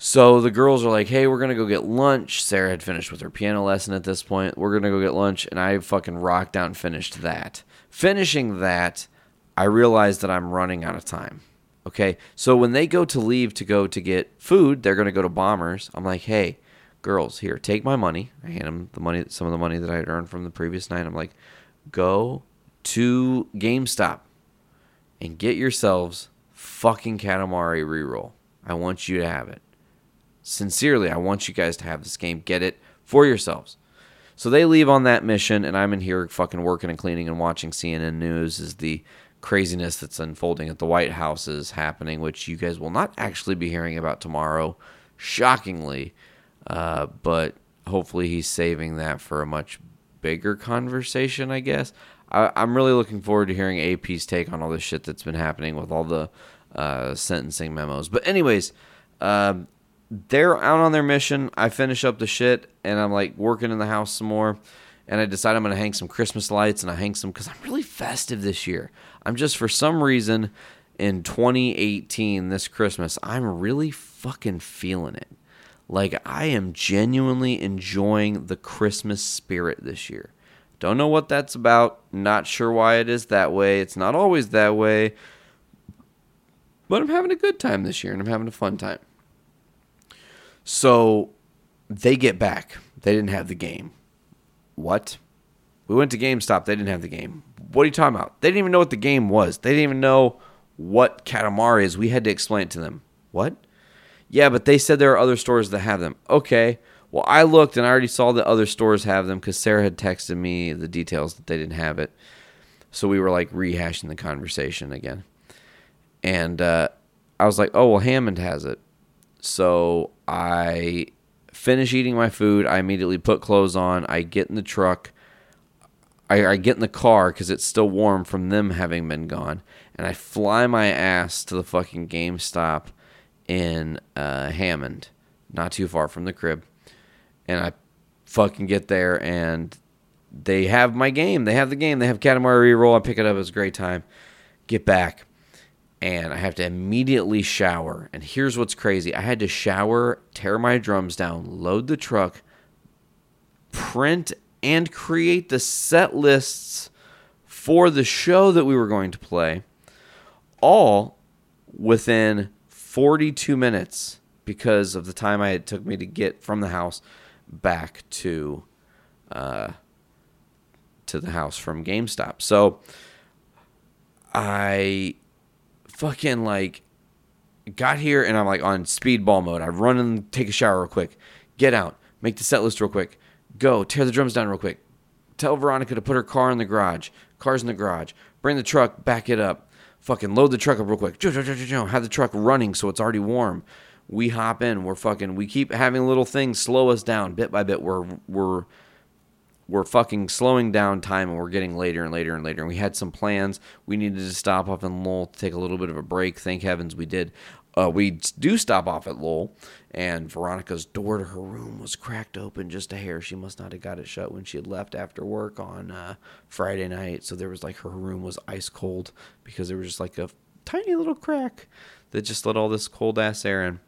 So the girls are like, "Hey, we're gonna go get lunch." Sarah had finished with her piano lesson at this point. We're gonna go get lunch, and I fucking rocked out and finished that. Finishing that, I realized that I'm running out of time. Okay, so when they go to leave to go to get food, they're gonna go to Bombers. I'm like, "Hey, girls, here, take my money." I hand them the money, some of the money that I had earned from the previous night. I'm like, "Go to GameStop and get yourselves fucking Katamari reroll. I want you to have it." Sincerely, I want you guys to have this game. Get it for yourselves. So they leave on that mission, and I'm in here fucking working and cleaning and watching CNN News as the craziness that's unfolding at the White House is happening, which you guys will not actually be hearing about tomorrow, shockingly. Uh, but hopefully he's saving that for a much bigger conversation, I guess. I, I'm really looking forward to hearing AP's take on all this shit that's been happening with all the uh, sentencing memos. But, anyways, um, they're out on their mission. I finish up the shit and I'm like working in the house some more. And I decide I'm going to hang some Christmas lights and I hang some because I'm really festive this year. I'm just, for some reason, in 2018, this Christmas, I'm really fucking feeling it. Like, I am genuinely enjoying the Christmas spirit this year. Don't know what that's about. Not sure why it is that way. It's not always that way. But I'm having a good time this year and I'm having a fun time. So they get back. They didn't have the game. What? We went to GameStop. They didn't have the game. What are you talking about? They didn't even know what the game was. They didn't even know what Katamari is. We had to explain it to them. What? Yeah, but they said there are other stores that have them. Okay. Well, I looked and I already saw that other stores have them because Sarah had texted me the details that they didn't have it. So we were like rehashing the conversation again. And uh, I was like, oh, well, Hammond has it. So I finish eating my food. I immediately put clothes on. I get in the truck. I, I get in the car because it's still warm from them having been gone. And I fly my ass to the fucking GameStop in uh, Hammond, not too far from the crib. And I fucking get there and they have my game. They have the game. They have Katamari Reroll. I pick it up. It's a great time. Get back and I have to immediately shower. And here's what's crazy I had to shower, tear my drums down, load the truck, print and create the set lists for the show that we were going to play, all within 42 minutes because of the time I it took me to get from the house back to uh, to the house from GameStop. So I fucking like got here and I'm like on speedball mode. I run and take a shower real quick, get out, make the set list real quick, go tear the drums down real quick, tell Veronica to put her car in the garage. Car's in the garage. Bring the truck, back it up. Fucking load the truck up real quick. Have the truck running so it's already warm. We hop in. We're fucking. We keep having little things slow us down bit by bit. We're we're we're fucking slowing down time and we're getting later and later and later. And we had some plans. We needed to stop off in Lowell to take a little bit of a break. Thank heavens we did. Uh, we do stop off at Lowell, and Veronica's door to her room was cracked open just a hair. She must not have got it shut when she had left after work on uh, Friday night. So there was like her room was ice cold because there was just like a tiny little crack that just let all this cold ass air in.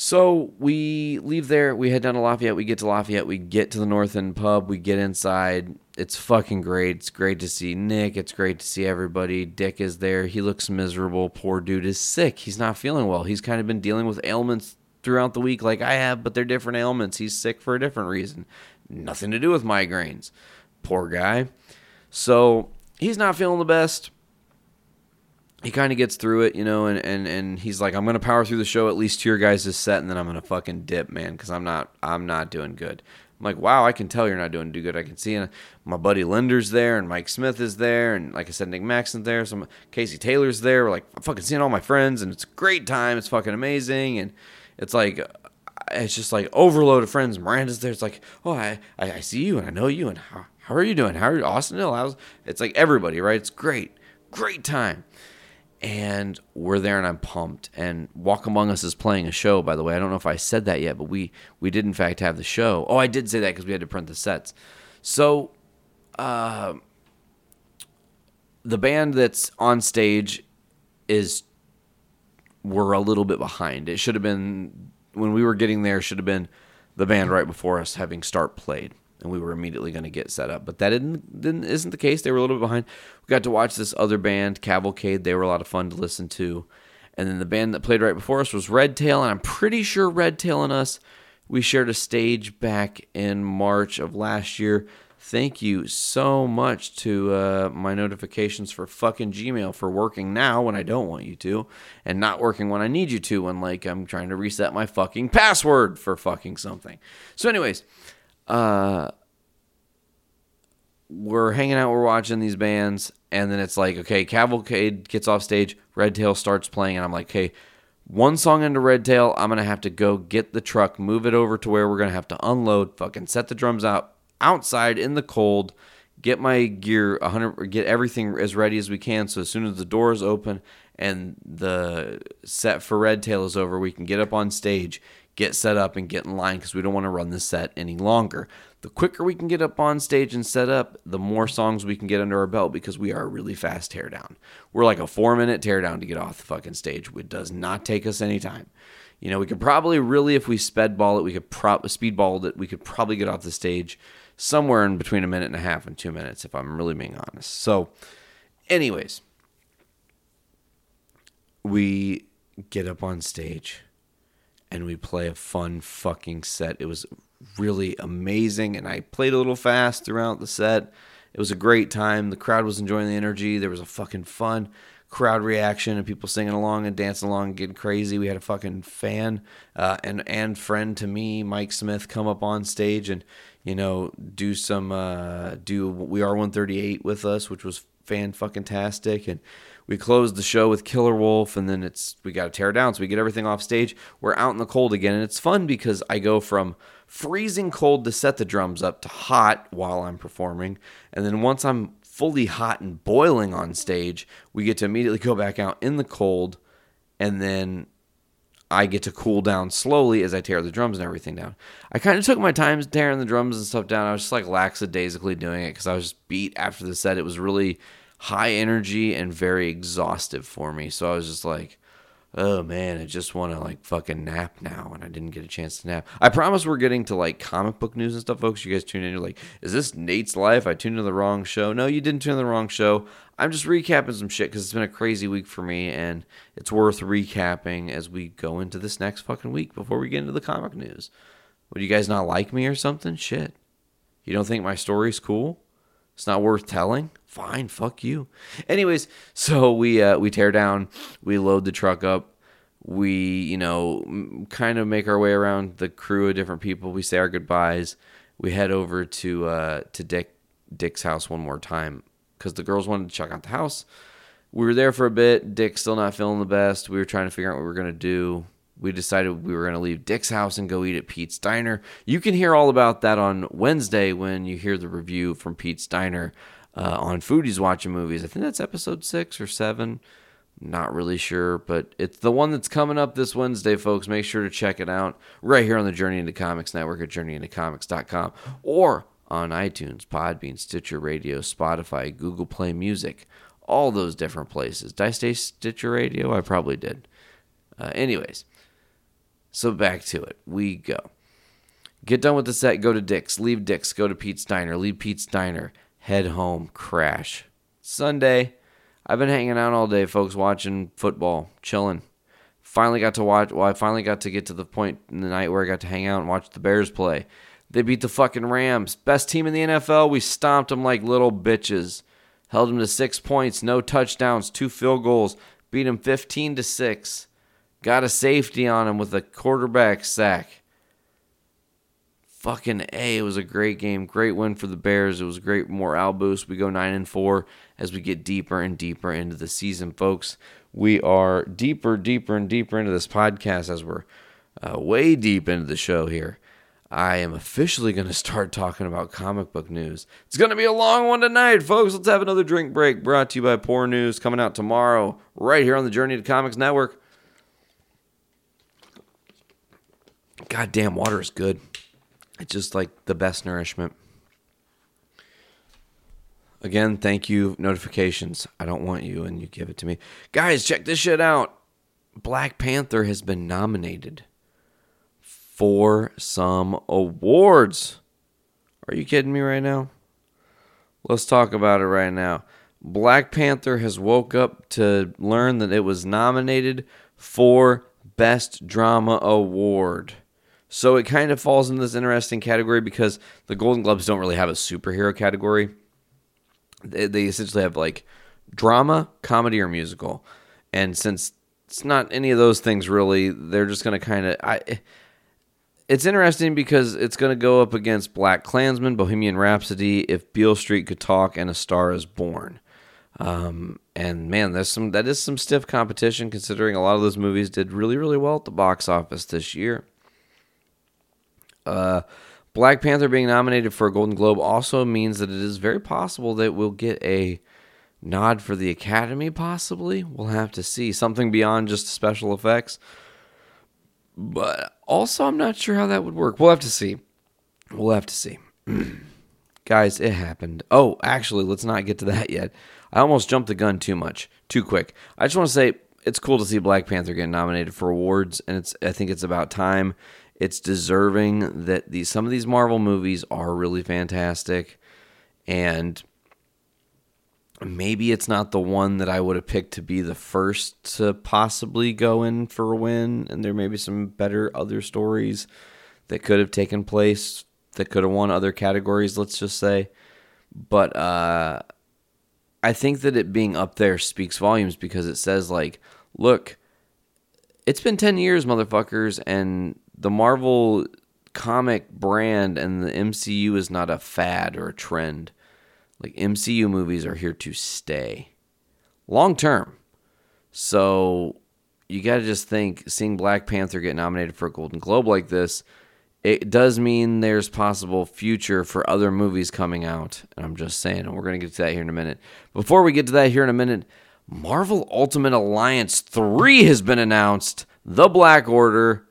So we leave there. We head down to Lafayette. We get to Lafayette. We get to the North End pub. We get inside. It's fucking great. It's great to see Nick. It's great to see everybody. Dick is there. He looks miserable. Poor dude is sick. He's not feeling well. He's kind of been dealing with ailments throughout the week, like I have, but they're different ailments. He's sick for a different reason. Nothing to do with migraines. Poor guy. So he's not feeling the best he kind of gets through it, you know, and, and, and he's like, I'm gonna power through the show at least to your guys' set, and then I'm gonna fucking dip, man, because I'm not I'm not doing good. I'm like, wow, I can tell you're not doing too good. I can see uh, my buddy Linder's there, and Mike Smith is there, and like I said, Nick Maxon's there, some Casey Taylor's there. We're like, I'm fucking seeing all my friends, and it's a great time. It's fucking amazing, and it's like, it's just like overload of friends. Miranda's there. It's like, oh, I I, I see you, and I know you, and how how are you doing? How are you, Austin Hill? How's it's like everybody, right? It's great, great time and we're there and I'm pumped. And Walk Among Us is playing a show, by the way. I don't know if I said that yet, but we we did in fact have the show. Oh, I did say that because we had to print the sets. So, uh, the band that's on stage is we're a little bit behind. It should have been when we were getting there. Should have been the band right before us having start played, and we were immediately going to get set up. But that didn't, didn't isn't the case. They were a little bit behind. We got to watch this other band, Cavalcade. They were a lot of fun to listen to. And then the band that played right before us was Red Tail, and I'm pretty sure Red Tail and us we shared a stage back in March of last year. Thank you so much to uh, my notifications for fucking Gmail for working now when I don't want you to, and not working when I need you to when like I'm trying to reset my fucking password for fucking something. So, anyways, uh, we're hanging out, we're watching these bands, and then it's like, okay, Cavalcade gets off stage, Red Tail starts playing, and I'm like, okay, one song into Red Tail, I'm gonna have to go get the truck, move it over to where we're gonna have to unload, fucking set the drums out outside in the cold, get my gear 100, get everything as ready as we can. So as soon as the doors open and the set for Red Tail is over, we can get up on stage, get set up, and get in line because we don't want to run the set any longer. The quicker we can get up on stage and set up, the more songs we can get under our belt because we are a really fast teardown. We're like a four minute teardown to get off the fucking stage. It does not take us any time. You know, we could probably really, if we spedball it, we could pro- speedball it, we could probably get off the stage somewhere in between a minute and a half and two minutes, if I'm really being honest. So, anyways, we get up on stage and we play a fun fucking set. It was really amazing, and I played a little fast throughout the set. It was a great time. The crowd was enjoying the energy. There was a fucking fun crowd reaction and people singing along and dancing along and getting crazy. We had a fucking fan uh, and and friend to me, Mike Smith, come up on stage and you know do some uh, do we are 138 with us, which was fan fucking tastic and we close the show with Killer Wolf, and then it's we got to tear down, so we get everything off stage. We're out in the cold again, and it's fun because I go from freezing cold to set the drums up to hot while I'm performing, and then once I'm fully hot and boiling on stage, we get to immediately go back out in the cold, and then I get to cool down slowly as I tear the drums and everything down. I kind of took my time tearing the drums and stuff down. I was just like lackadaisically doing it because I was just beat after the set. It was really high energy and very exhaustive for me. So I was just like, oh man, I just want to like fucking nap now. And I didn't get a chance to nap. I promise we're getting to like comic book news and stuff, folks. You guys tune in. You're like, is this Nate's life? I tuned into the wrong show. No, you didn't tune in the wrong show. I'm just recapping some shit because it's been a crazy week for me and it's worth recapping as we go into this next fucking week before we get into the comic news. Would you guys not like me or something? Shit. You don't think my story's cool? It's not worth telling? Fine, fuck you. Anyways, so we uh, we tear down, we load the truck up, we you know kind of make our way around the crew of different people. We say our goodbyes. We head over to uh, to Dick Dick's house one more time because the girls wanted to check out the house. We were there for a bit. Dick's still not feeling the best. We were trying to figure out what we were gonna do we decided we were going to leave Dick's house and go eat at Pete's Diner. You can hear all about that on Wednesday when you hear the review from Pete's Diner uh, on Foodies Watching Movies. I think that's episode six or seven. Not really sure, but it's the one that's coming up this Wednesday, folks. Make sure to check it out right here on the Journey into Comics Network at journeyintocomics.com or on iTunes, Podbean, Stitcher Radio, Spotify, Google Play Music, all those different places. Did I say Stitcher Radio? I probably did. Uh, anyways, so back to it. We go. Get done with the set, go to Dick's. Leave Dick's, go to Pete's Diner. Leave Pete's Diner. Head home, crash. Sunday. I've been hanging out all day, folks, watching football, chilling. Finally got to watch, well, I finally got to get to the point in the night where I got to hang out and watch the Bears play. They beat the fucking Rams. Best team in the NFL. We stomped them like little bitches. Held them to six points, no touchdowns, two field goals. Beat them 15 to 6. Got a safety on him with a quarterback sack. Fucking A, it was a great game. Great win for the Bears. It was great morale boost. We go 9 and 4 as we get deeper and deeper into the season, folks. We are deeper, deeper, and deeper into this podcast as we're uh, way deep into the show here. I am officially going to start talking about comic book news. It's going to be a long one tonight, folks. Let's have another drink break brought to you by Poor News coming out tomorrow, right here on the Journey to Comics Network. Goddamn water is good. It's just like the best nourishment. Again, thank you. Notifications. I don't want you, and you give it to me. Guys, check this shit out. Black Panther has been nominated for some awards. Are you kidding me right now? Let's talk about it right now. Black Panther has woke up to learn that it was nominated for Best Drama Award. So it kind of falls in this interesting category because the Golden Globes don't really have a superhero category. They, they essentially have like drama, comedy, or musical. And since it's not any of those things really, they're just going to kind of. I. It's interesting because it's going to go up against Black Klansman, Bohemian Rhapsody, If Beale Street Could Talk, and A Star Is Born. Um, and man, there's some that is some stiff competition considering a lot of those movies did really really well at the box office this year. Uh, Black Panther being nominated for a Golden Globe also means that it is very possible that we'll get a nod for the Academy. Possibly, we'll have to see something beyond just special effects. But also, I'm not sure how that would work. We'll have to see. We'll have to see. Guys, it happened. Oh, actually, let's not get to that yet. I almost jumped the gun too much, too quick. I just want to say it's cool to see Black Panther get nominated for awards, and it's I think it's about time. It's deserving that these some of these Marvel movies are really fantastic, and maybe it's not the one that I would have picked to be the first to possibly go in for a win, and there may be some better other stories that could have taken place that could have won other categories. Let's just say, but uh, I think that it being up there speaks volumes because it says like, look, it's been 10 years, motherfuckers, and the Marvel comic brand and the MCU is not a fad or a trend. Like MCU movies are here to stay long term. So you got to just think seeing Black Panther get nominated for a Golden Globe like this, it does mean there's possible future for other movies coming out. And I'm just saying, and we're going to get to that here in a minute. Before we get to that here in a minute, Marvel Ultimate Alliance 3 has been announced. The Black Order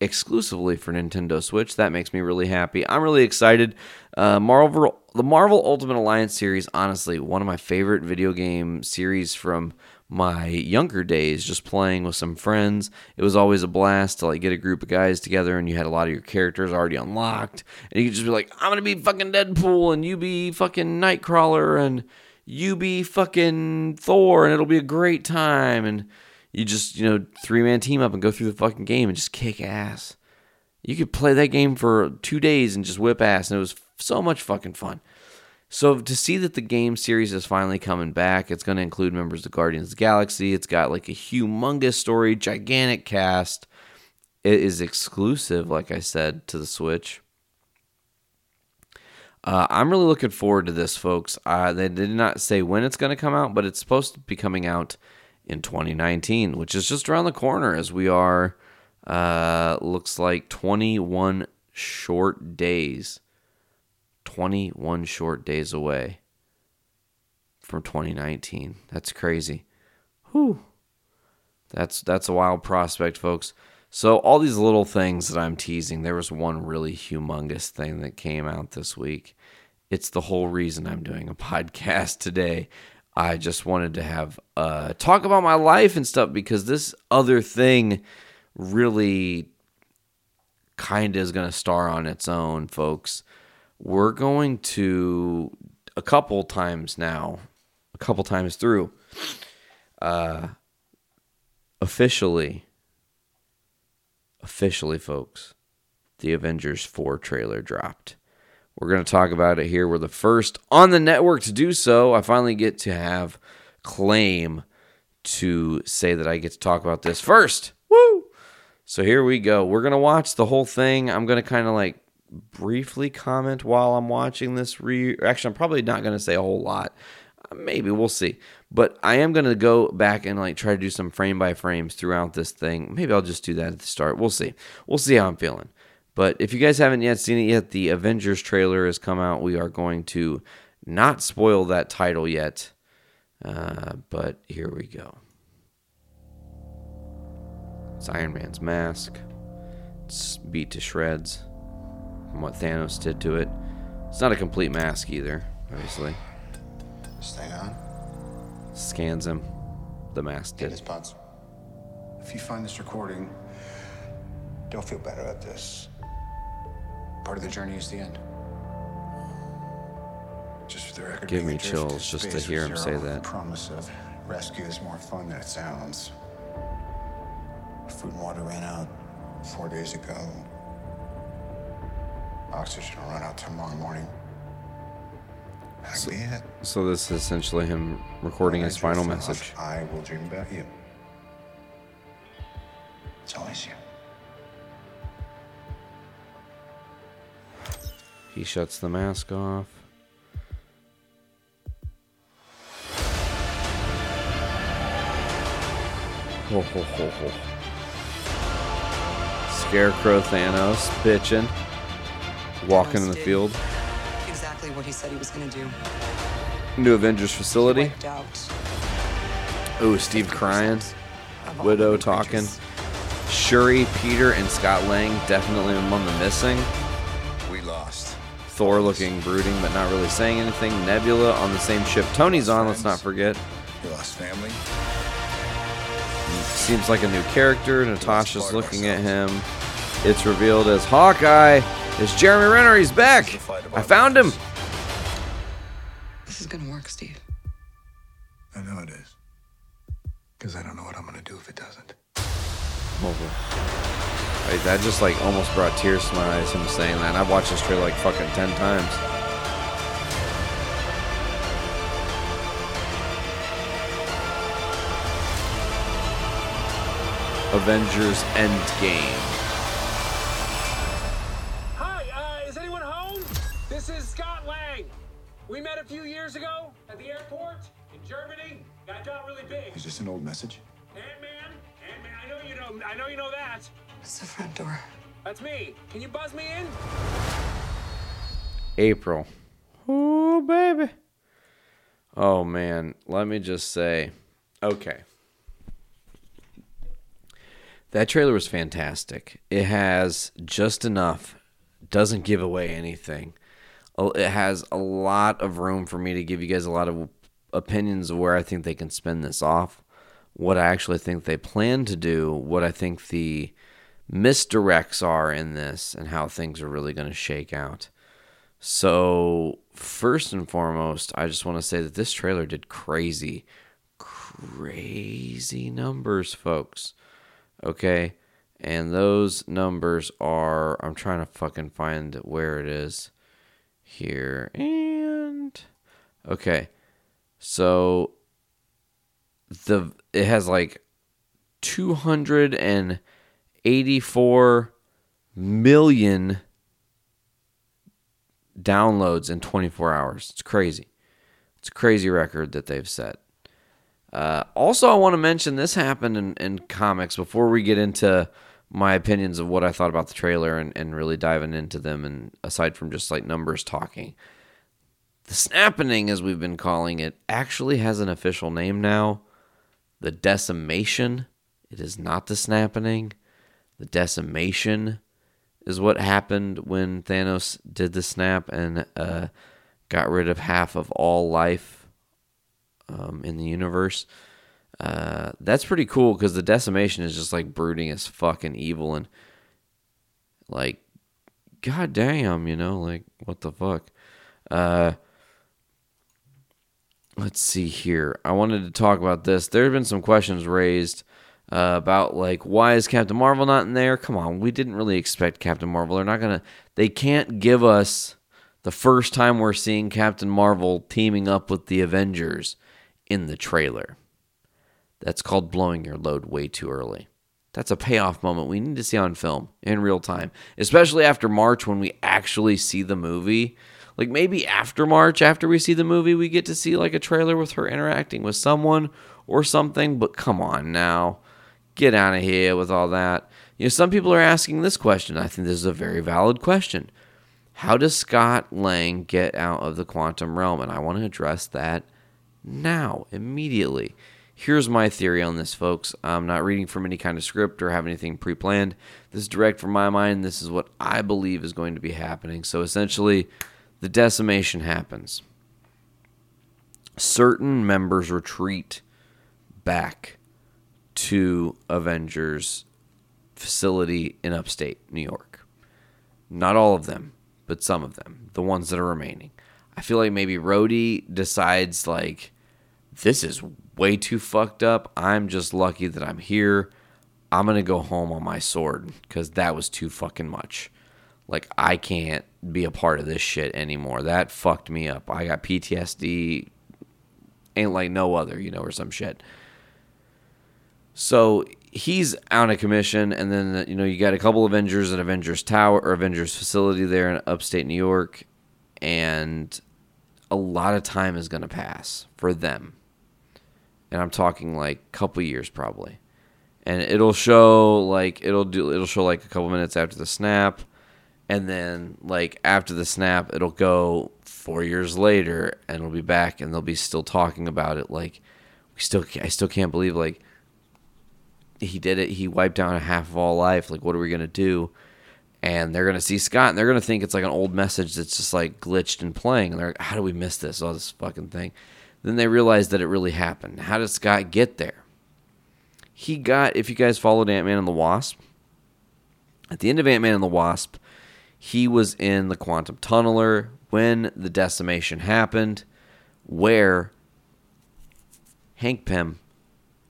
exclusively for Nintendo Switch. That makes me really happy. I'm really excited. Uh, Marvel, the Marvel Ultimate Alliance series, honestly, one of my favorite video game series from my younger days. Just playing with some friends, it was always a blast to like get a group of guys together, and you had a lot of your characters already unlocked, and you could just be like, "I'm gonna be fucking Deadpool, and you be fucking Nightcrawler, and you be fucking Thor, and it'll be a great time." And you just, you know, three man team up and go through the fucking game and just kick ass. You could play that game for two days and just whip ass, and it was so much fucking fun. So to see that the game series is finally coming back, it's going to include members of Guardians of the Galaxy. It's got like a humongous story, gigantic cast. It is exclusive, like I said, to the Switch. Uh, I'm really looking forward to this, folks. Uh, they did not say when it's going to come out, but it's supposed to be coming out in 2019, which is just around the corner as we are, uh, looks like 21 short days. 21 short days away from 2019. That's crazy. Whew. That's that's a wild prospect, folks. So all these little things that I'm teasing, there was one really humongous thing that came out this week. It's the whole reason I'm doing a podcast today. I just wanted to have uh, talk about my life and stuff because this other thing really kind of is going to star on its own, folks. We're going to a couple times now, a couple times through, uh, officially, officially, folks, the Avengers 4 trailer dropped. We're going to talk about it here. We're the first on the network to do so. I finally get to have claim to say that I get to talk about this first. Woo! So here we go. We're going to watch the whole thing. I'm going to kind of like briefly comment while I'm watching this. Re- Actually, I'm probably not going to say a whole lot. Maybe we'll see. But I am going to go back and like try to do some frame by frames throughout this thing. Maybe I'll just do that at the start. We'll see. We'll see how I'm feeling. But if you guys haven't yet seen it yet, the Avengers trailer has come out. We are going to not spoil that title yet. Uh, but here we go. It's Iron Man's mask. It's beat to shreds from what Thanos did to it. It's not a complete mask either, obviously. This thing on? Scans him. The mask did. his. If you find this recording, don't feel bad about this. Part of the journey is the end. Just for the record, Give me chills just to hear him say that. The promise of rescue is more fun than it sounds. Food and water ran out four days ago. Oxygen will run out tomorrow morning. Be. So this is essentially him recording his final message. I will dream about you. It's always you. He shuts the mask off. Ho, ho, ho, ho. Scarecrow Thanos bitching, walking in the field. Exactly what he said he was going to do. New Avengers facility. Ooh, Steve crying. 50% of all Widow talking. Shuri, Peter, and Scott Lang definitely among the missing. We lost. Thor looking brooding but not really saying anything. Nebula on the same ship Tony's on, let's not forget. We lost family. Seems like a new character. Natasha's looking at him. It's revealed as Hawkeye. It's Jeremy Renner. He's back. I found him. This is going to work, Steve. I know it is. Because I don't know what I'm gonna do if it doesn't. That just like almost brought tears to my eyes. Him saying that. And I've watched this trailer like fucking ten times. Avengers Endgame. It's the front door. That's me. Can you buzz me in? April. Oh, baby. Oh, man. Let me just say okay. That trailer was fantastic. It has just enough, doesn't give away anything. It has a lot of room for me to give you guys a lot of opinions of where I think they can spin this off, what I actually think they plan to do, what I think the misdirects are in this, and how things are really going to shake out. So, first and foremost, I just want to say that this trailer did crazy, crazy numbers, folks. Okay? And those numbers are, I'm trying to fucking find where it is here. And, okay. So, the, it has like 284 million downloads in 24 hours. It's crazy. It's a crazy record that they've set. Uh, also, I want to mention this happened in, in comics before we get into my opinions of what I thought about the trailer and, and really diving into them. And aside from just like numbers talking, the snapping, as we've been calling it, actually has an official name now. The decimation. It is not the snapping. The decimation is what happened when Thanos did the snap and uh, got rid of half of all life um, in the universe. Uh, that's pretty cool because the decimation is just like brooding as fucking evil and like, god damn, you know, like what the fuck. Uh, let's see here. I wanted to talk about this. There have been some questions raised uh, about like why is Captain Marvel not in there? Come on, we didn't really expect Captain Marvel. They're not gonna. They can't give us the first time we're seeing Captain Marvel teaming up with the Avengers in the trailer. That's called blowing your load way too early. That's a payoff moment we need to see on film in real time, especially after March when we actually see the movie. Like maybe after March, after we see the movie, we get to see like a trailer with her interacting with someone or something. But come on now, get out of here with all that. You know, some people are asking this question. I think this is a very valid question. How does Scott Lang get out of the quantum realm? And I want to address that now, immediately. Here's my theory on this, folks. I'm not reading from any kind of script or have anything pre planned. This is direct from my mind. This is what I believe is going to be happening. So essentially, the decimation happens. Certain members retreat back to Avengers facility in upstate New York. Not all of them, but some of them, the ones that are remaining. I feel like maybe Rhodey decides like this is way too fucked up. I'm just lucky that I'm here. I'm going to go home on my sword cuz that was too fucking much. Like I can't be a part of this shit anymore. That fucked me up. I got PTSD ain't like no other, you know, or some shit. So he's out of commission, and then you know you got a couple Avengers at Avengers Tower or Avengers facility there in upstate New York, and a lot of time is going to pass for them, and I'm talking like couple years probably, and it'll show like it'll do it'll show like a couple minutes after the snap, and then like after the snap it'll go four years later, and it'll be back, and they'll be still talking about it like we still I still can't believe like he did it. He wiped out a half of all life. Like, what are we gonna do? And they're gonna see Scott, and they're gonna think it's like an old message that's just like glitched and playing. And they're like, "How do we miss this? All this fucking thing." Then they realize that it really happened. How did Scott get there? He got. If you guys followed Ant Man and the Wasp, at the end of Ant Man and the Wasp, he was in the quantum tunneler when the decimation happened, where Hank Pym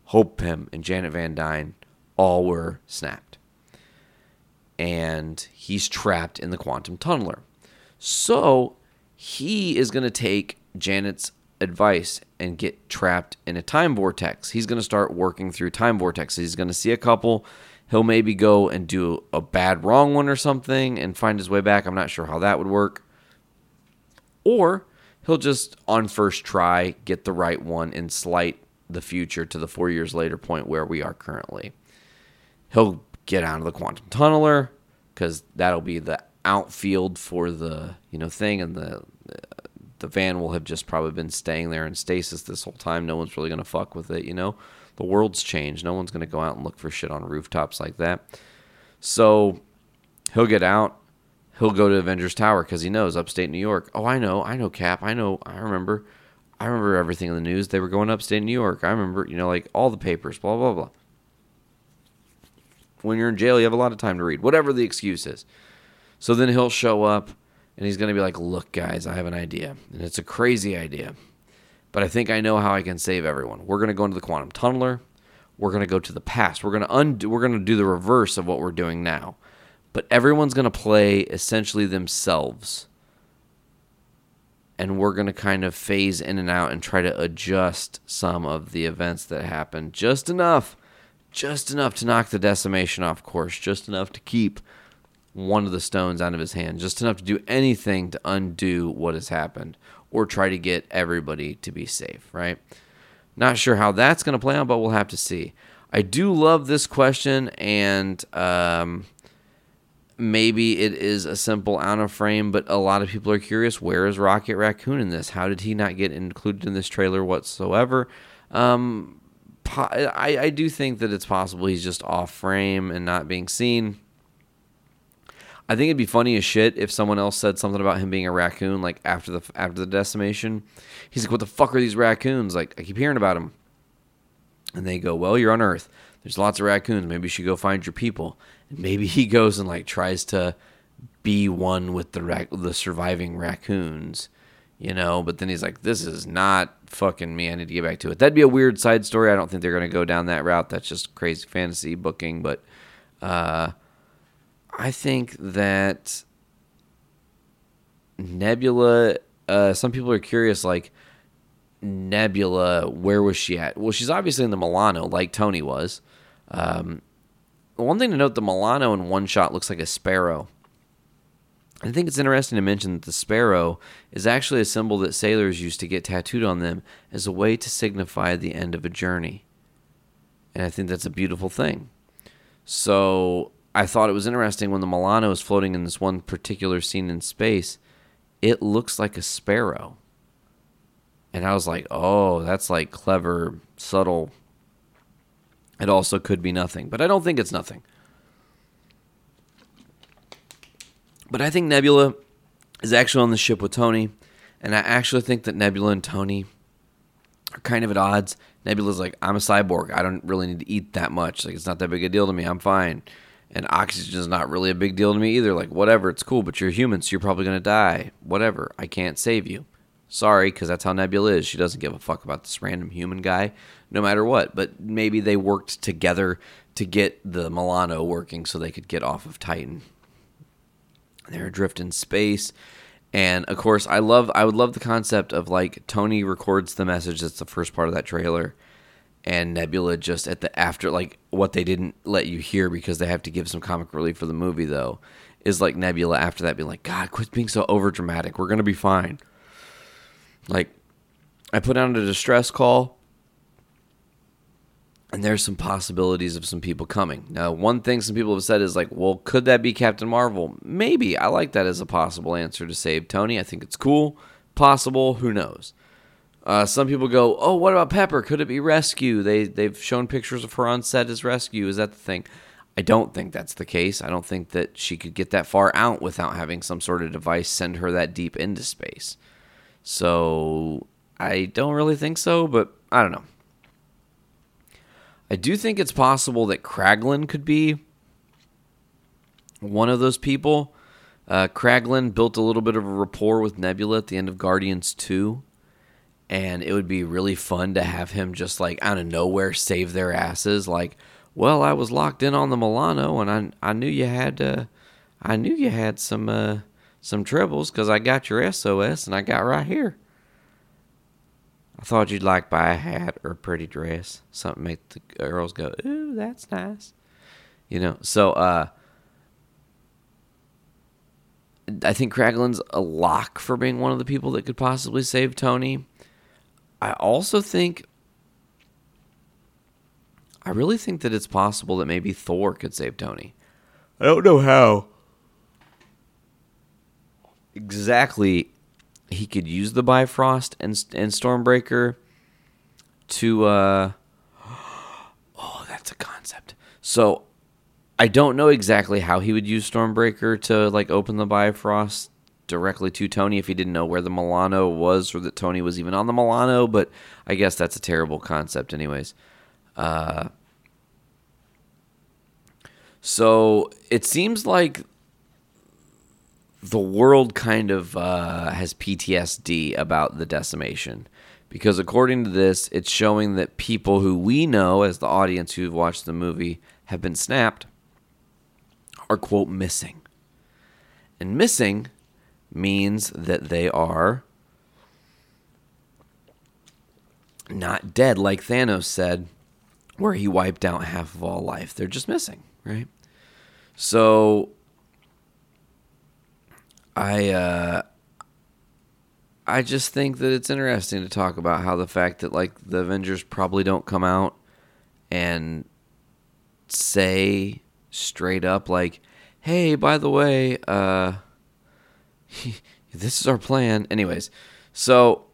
Hope Pym and Janet Van Dyne all were snapped. And he's trapped in the quantum tunneler. So he is going to take Janet's advice and get trapped in a time vortex. He's going to start working through time vortexes. He's going to see a couple. He'll maybe go and do a bad wrong one or something and find his way back. I'm not sure how that would work. Or he'll just on first try get the right one and slight the future to the four years later point where we are currently. He'll get out of the quantum tunneler because that'll be the outfield for the you know thing, and the the van will have just probably been staying there in stasis this whole time. No one's really gonna fuck with it, you know. The world's changed. No one's gonna go out and look for shit on rooftops like that. So he'll get out. He'll go to Avengers Tower because he knows upstate New York. Oh, I know, I know, Cap. I know, I remember. I remember everything in the news. They were going upstate New York. I remember, you know, like all the papers, blah, blah, blah. When you're in jail, you have a lot of time to read, whatever the excuse is. So then he'll show up and he's going to be like, look, guys, I have an idea. And it's a crazy idea. But I think I know how I can save everyone. We're going to go into the quantum tunneler. We're going to go to the past. We're going to undo, we're going to do the reverse of what we're doing now. But everyone's going to play essentially themselves and we're going to kind of phase in and out and try to adjust some of the events that happen. Just enough just enough to knock the decimation off course. Just enough to keep one of the stones out of his hand. Just enough to do anything to undo what has happened or try to get everybody to be safe right? Not sure how that's going to play out but we'll have to see. I do love this question and um, maybe it is a simple out of frame, but a lot of people are curious where is Rocket Raccoon in this? How did he not get included in this trailer whatsoever? Um, I, I do think that it's possible he's just off frame and not being seen. I think it'd be funny as shit if someone else said something about him being a raccoon, like after the after the decimation. He's like, "What the fuck are these raccoons?" Like I keep hearing about them, and they go, "Well, you're on Earth. There's lots of raccoons. Maybe you should go find your people." Maybe he goes and like tries to be one with the rac- the surviving raccoons, you know. But then he's like, "This is not fucking me. I need to get back to it." That'd be a weird side story. I don't think they're gonna go down that route. That's just crazy fantasy booking. But uh, I think that Nebula. Uh, some people are curious, like Nebula, where was she at? Well, she's obviously in the Milano, like Tony was. Um, one thing to note the Milano in one shot looks like a sparrow. I think it's interesting to mention that the sparrow is actually a symbol that sailors used to get tattooed on them as a way to signify the end of a journey. And I think that's a beautiful thing. So I thought it was interesting when the Milano is floating in this one particular scene in space, it looks like a sparrow. And I was like, oh, that's like clever, subtle it also could be nothing, but I don't think it's nothing. But I think Nebula is actually on the ship with Tony, and I actually think that Nebula and Tony are kind of at odds. Nebula's like, I'm a cyborg. I don't really need to eat that much. Like, it's not that big a deal to me. I'm fine. And oxygen is not really a big deal to me either. Like, whatever, it's cool, but you're human, so you're probably going to die. Whatever. I can't save you. Sorry, because that's how Nebula is. She doesn't give a fuck about this random human guy, no matter what. But maybe they worked together to get the Milano working so they could get off of Titan. They're adrift in space. And of course, I love I would love the concept of like Tony records the message that's the first part of that trailer and Nebula just at the after like what they didn't let you hear because they have to give some comic relief for the movie though is like Nebula after that being like god quit being so over dramatic we're going to be fine. Like I put out a distress call and there's some possibilities of some people coming. Now, one thing some people have said is like, well, could that be Captain Marvel? Maybe. I like that as a possible answer to save Tony. I think it's cool. Possible. Who knows? Uh, some people go, oh, what about Pepper? Could it be Rescue? They they've shown pictures of her on set as Rescue. Is that the thing? I don't think that's the case. I don't think that she could get that far out without having some sort of device send her that deep into space. So I don't really think so, but I don't know. I do think it's possible that Kraglin could be one of those people. Uh, Kraglin built a little bit of a rapport with Nebula at the end of Guardians 2. And it would be really fun to have him just like out of nowhere save their asses. Like, well, I was locked in on the Milano, and I I knew you had uh, I knew you had some uh, some troubles because I got your SOS and I got right here. I thought you'd like buy a hat or a pretty dress, something make the girls go, "Ooh, that's nice," you know. So, uh, I think Kraglin's a lock for being one of the people that could possibly save Tony. I also think, I really think that it's possible that maybe Thor could save Tony. I don't know how exactly he could use the Bifrost and and Stormbreaker to uh oh that's a concept. So I don't know exactly how he would use Stormbreaker to like open the Bifrost directly to Tony if he didn't know where the Milano was or that Tony was even on the Milano, but I guess that's a terrible concept anyways. Uh so it seems like the world kind of uh, has PTSD about the decimation. Because according to this, it's showing that people who we know as the audience who've watched the movie have been snapped are, quote, missing. And missing means that they are not dead, like Thanos said, where he wiped out half of all life. They're just missing, right? So I uh, I just think that it's interesting to talk about how the fact that like the Avengers probably don't come out and say straight up like, "Hey, by the way, uh, this is our plan." Anyways, so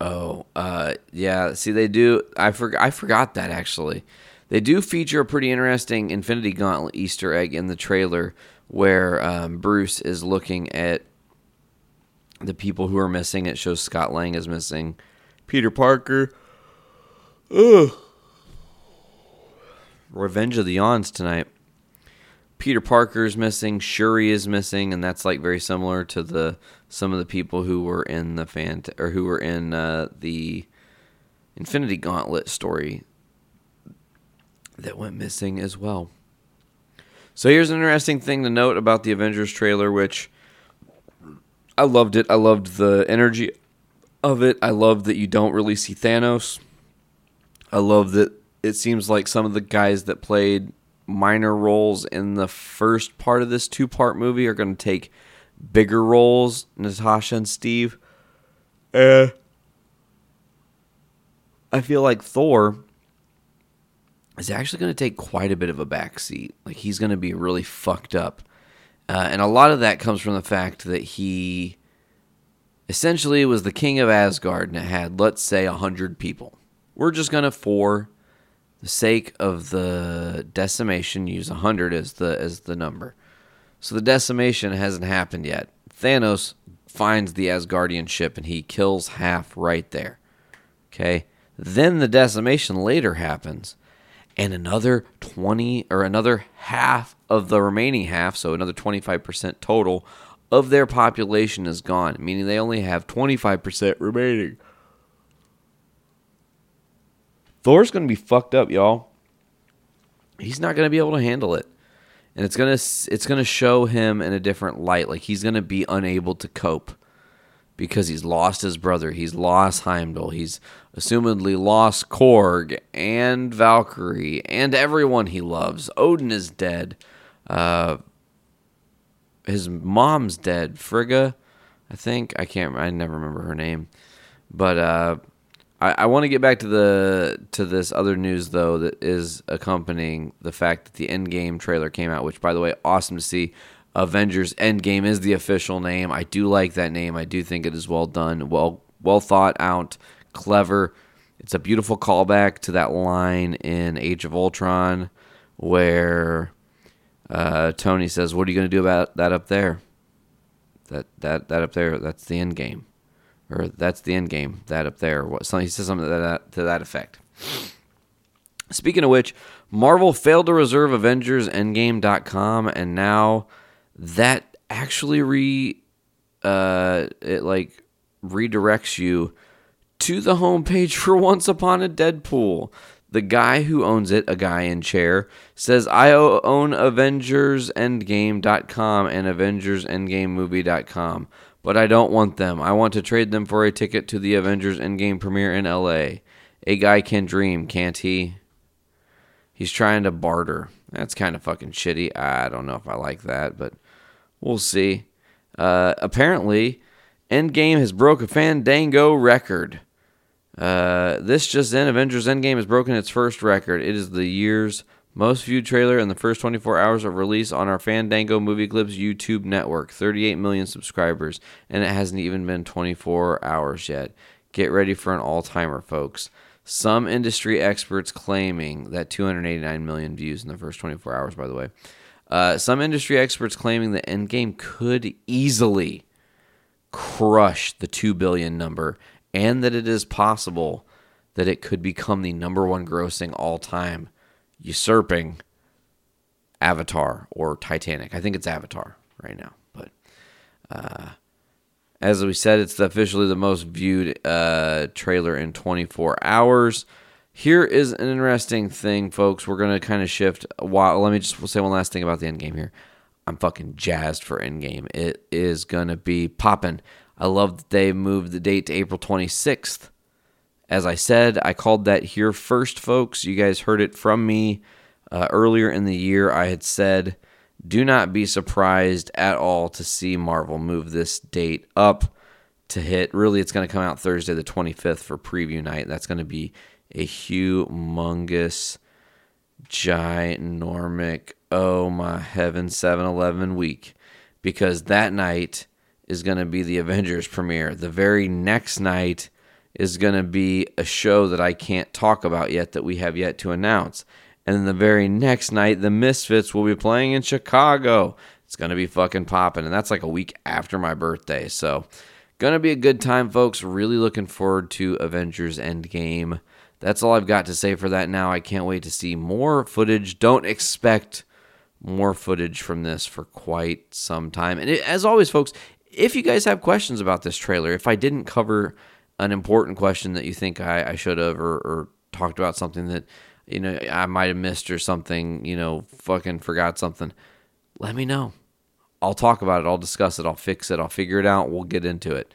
Oh, uh, yeah. See, they do. I forgot. I forgot that actually. They do feature a pretty interesting Infinity Gauntlet Easter egg in the trailer where um, Bruce is looking at the people who are missing. It shows Scott Lang is missing, Peter Parker. Ugh. Revenge of the Yawns tonight. Peter Parker is missing, Shuri is missing, and that's like very similar to the some of the people who were in the fan or who were in uh, the Infinity Gauntlet story that went missing as well. So here's an interesting thing to note about the Avengers trailer, which I loved it. I loved the energy of it. I love that you don't really see Thanos. I love that it seems like some of the guys that played minor roles in the first part of this two part movie are going to take bigger roles, Natasha and Steve. Uh, I feel like Thor is actually going to take quite a bit of a backseat. Like he's going to be really fucked up. Uh, and a lot of that comes from the fact that he essentially was the king of Asgard and it had, let's say, 100 people. We're just going to, for the sake of the decimation, use 100 as the, as the number. So the decimation hasn't happened yet. Thanos finds the Asgardian ship and he kills half right there. Okay. Then the decimation later happens, and another 20 or another half of the remaining half, so another 25% total of their population is gone, meaning they only have 25% remaining. Thor's going to be fucked up, y'all. He's not going to be able to handle it. And it's going to it's going to show him in a different light like he's going to be unable to cope because he's lost his brother, he's lost Heimdall, he's assumedly lost Korg and Valkyrie and everyone he loves. Odin is dead. Uh, his mom's dead. Frigga, I think. I can't. I never remember her name. But uh, I, I want to get back to the to this other news though that is accompanying the fact that the Endgame trailer came out. Which, by the way, awesome to see. Avengers Endgame is the official name. I do like that name. I do think it is well done, well well thought out, clever. It's a beautiful callback to that line in Age of Ultron where uh, Tony says, "What are you going to do about that up there? That that that up there? That's the end game, or that's the end game. That up there. What? Something he says something to that to that effect." Speaking of which, Marvel failed to reserve Avengers Endgame.com, and now that actually re uh it like redirects you to the homepage for Once Upon a Deadpool. The guy who owns it, a guy in chair, says I own AvengersEndgame.com and AvengersEndgameMovie.com, but I don't want them. I want to trade them for a ticket to the Avengers Endgame premiere in LA. A guy can dream, can't he? He's trying to barter. That's kind of fucking shitty. I don't know if I like that, but we'll see. Uh, apparently, Endgame has broke a Fandango record. Uh, this just in, Avengers Endgame has broken its first record. It is the year's most viewed trailer in the first 24 hours of release on our Fandango Movie Clips YouTube network. 38 million subscribers, and it hasn't even been 24 hours yet. Get ready for an all-timer, folks. Some industry experts claiming that 289 million views in the first 24 hours, by the way. Uh, some industry experts claiming that Endgame could easily crush the 2 billion number and that it is possible that it could become the number one grossing all time, usurping Avatar or Titanic. I think it's Avatar right now, but uh, as we said, it's officially the most viewed uh, trailer in 24 hours. Here is an interesting thing, folks. We're gonna kind of shift. While let me just say one last thing about the end game here. I'm fucking jazzed for Endgame. It is gonna be popping. I love that they moved the date to April 26th. As I said, I called that here first, folks. You guys heard it from me uh, earlier in the year. I had said, do not be surprised at all to see Marvel move this date up to hit. Really, it's going to come out Thursday, the 25th, for preview night. That's going to be a humongous, ginormic, oh my heaven, 7 Eleven week. Because that night is going to be the Avengers premiere. The very next night is going to be a show that I can't talk about yet that we have yet to announce. And then the very next night, the Misfits will be playing in Chicago. It's going to be fucking popping. And that's like a week after my birthday. So, going to be a good time, folks. Really looking forward to Avengers Endgame. That's all I've got to say for that now. I can't wait to see more footage. Don't expect more footage from this for quite some time. And it, as always, folks, if you guys have questions about this trailer, if I didn't cover an important question that you think I, I should have or, or talked about something that you know I might have missed or something, you know, fucking forgot something, let me know. I'll talk about it. I'll discuss it. I'll fix it. I'll figure it out. We'll get into it.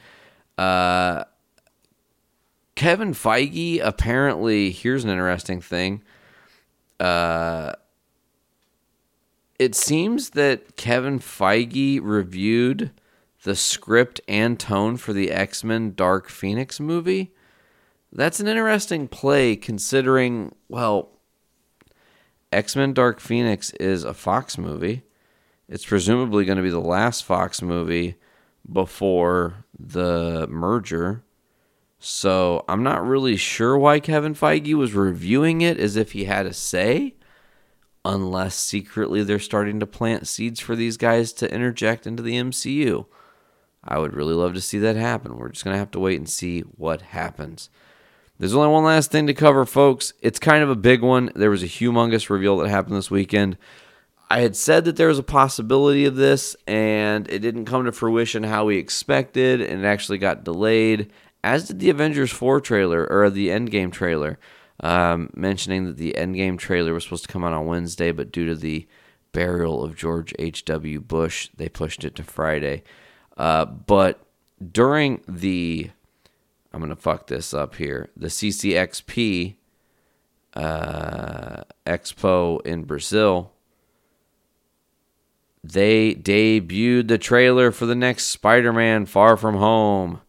Uh, Kevin Feige apparently here's an interesting thing. Uh, it seems that Kevin Feige reviewed the script and tone for the X Men Dark Phoenix movie. That's an interesting play considering, well, X Men Dark Phoenix is a Fox movie. It's presumably going to be the last Fox movie before the merger. So I'm not really sure why Kevin Feige was reviewing it as if he had a say. unless secretly they're starting to plant seeds for these guys to interject into the MCU. I would really love to see that happen. We're just going to have to wait and see what happens. There's only one last thing to cover, folks. It's kind of a big one. There was a humongous reveal that happened this weekend. I had said that there was a possibility of this, and it didn't come to fruition how we expected, and it actually got delayed, as did the Avengers 4 trailer, or the Endgame trailer, um, mentioning that the Endgame trailer was supposed to come out on Wednesday, but due to the burial of George H.W. Bush, they pushed it to Friday. Uh, but during the, I'm going to fuck this up here, the CCXP uh, Expo in Brazil, they debuted the trailer for the next Spider-Man Far From Home.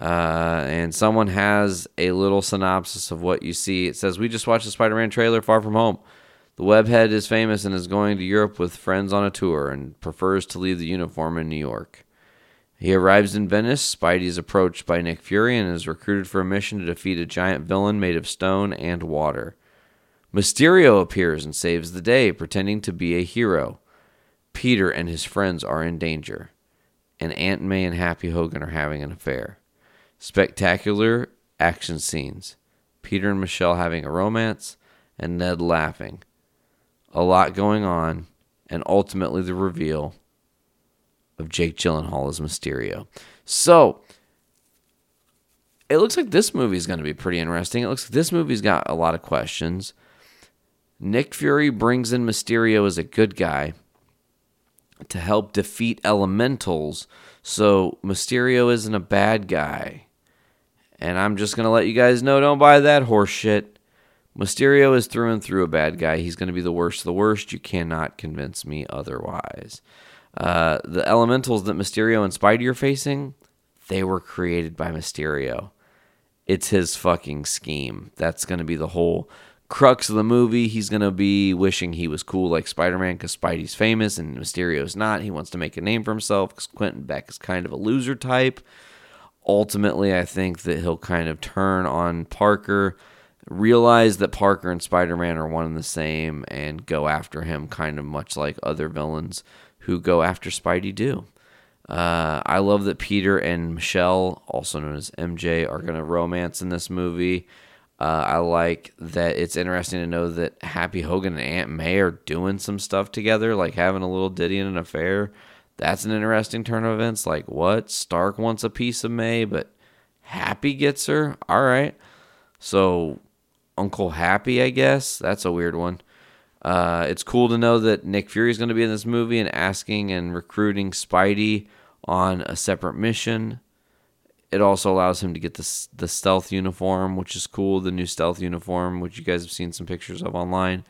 Uh, and someone has a little synopsis of what you see. It says, We just watched the Spider Man trailer Far From Home. The webhead is famous and is going to Europe with friends on a tour and prefers to leave the uniform in New York. He arrives in Venice. Spidey is approached by Nick Fury and is recruited for a mission to defeat a giant villain made of stone and water. Mysterio appears and saves the day, pretending to be a hero. Peter and his friends are in danger, and Aunt May and Happy Hogan are having an affair. Spectacular action scenes. Peter and Michelle having a romance, and Ned laughing. A lot going on, and ultimately the reveal of Jake Gyllenhaal as Mysterio. So, it looks like this movie is going to be pretty interesting. It looks like this movie's got a lot of questions. Nick Fury brings in Mysterio as a good guy to help defeat elementals. So Mysterio isn't a bad guy. And I'm just going to let you guys know don't buy that horse shit. Mysterio is through and through a bad guy. He's going to be the worst of the worst. You cannot convince me otherwise. Uh, the elementals that Mysterio and Spidey are facing, they were created by Mysterio. It's his fucking scheme. That's going to be the whole crux of the movie. He's going to be wishing he was cool like Spider Man because Spidey's famous and Mysterio's not. He wants to make a name for himself because Quentin Beck is kind of a loser type. Ultimately, I think that he'll kind of turn on Parker, realize that Parker and Spider Man are one and the same, and go after him, kind of much like other villains who go after Spidey do. Uh, I love that Peter and Michelle, also known as MJ, are going to romance in this movie. Uh, I like that it's interesting to know that Happy Hogan and Aunt May are doing some stuff together, like having a little ditty and an affair. That's an interesting turn of events. Like, what? Stark wants a piece of May, but Happy gets her? All right. So, Uncle Happy, I guess? That's a weird one. Uh, it's cool to know that Nick Fury is going to be in this movie and asking and recruiting Spidey on a separate mission. It also allows him to get the the stealth uniform, which is cool. The new stealth uniform, which you guys have seen some pictures of online.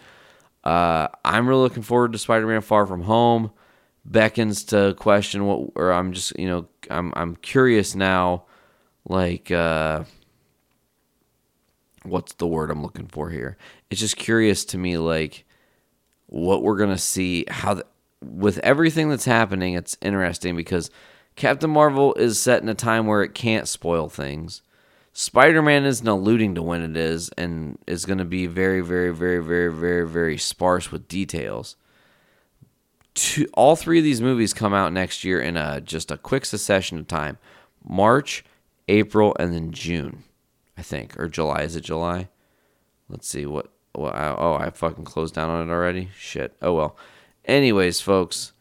Uh, I'm really looking forward to Spider-Man: Far From Home. Beckons to question what, or I'm just you know I'm I'm curious now, like uh, what's the word I'm looking for here? It's just curious to me, like what we're gonna see. How the, with everything that's happening, it's interesting because Captain Marvel is set in a time where it can't spoil things. Spider Man isn't alluding to when it is and is going to be very, very, very, very, very, very sparse with details. Two, all three of these movies come out next year in a just a quick succession of time March, April, and then June, I think. Or July. Is it July? Let's see what. what I, oh, I fucking closed down on it already? Shit. Oh well. Anyways, folks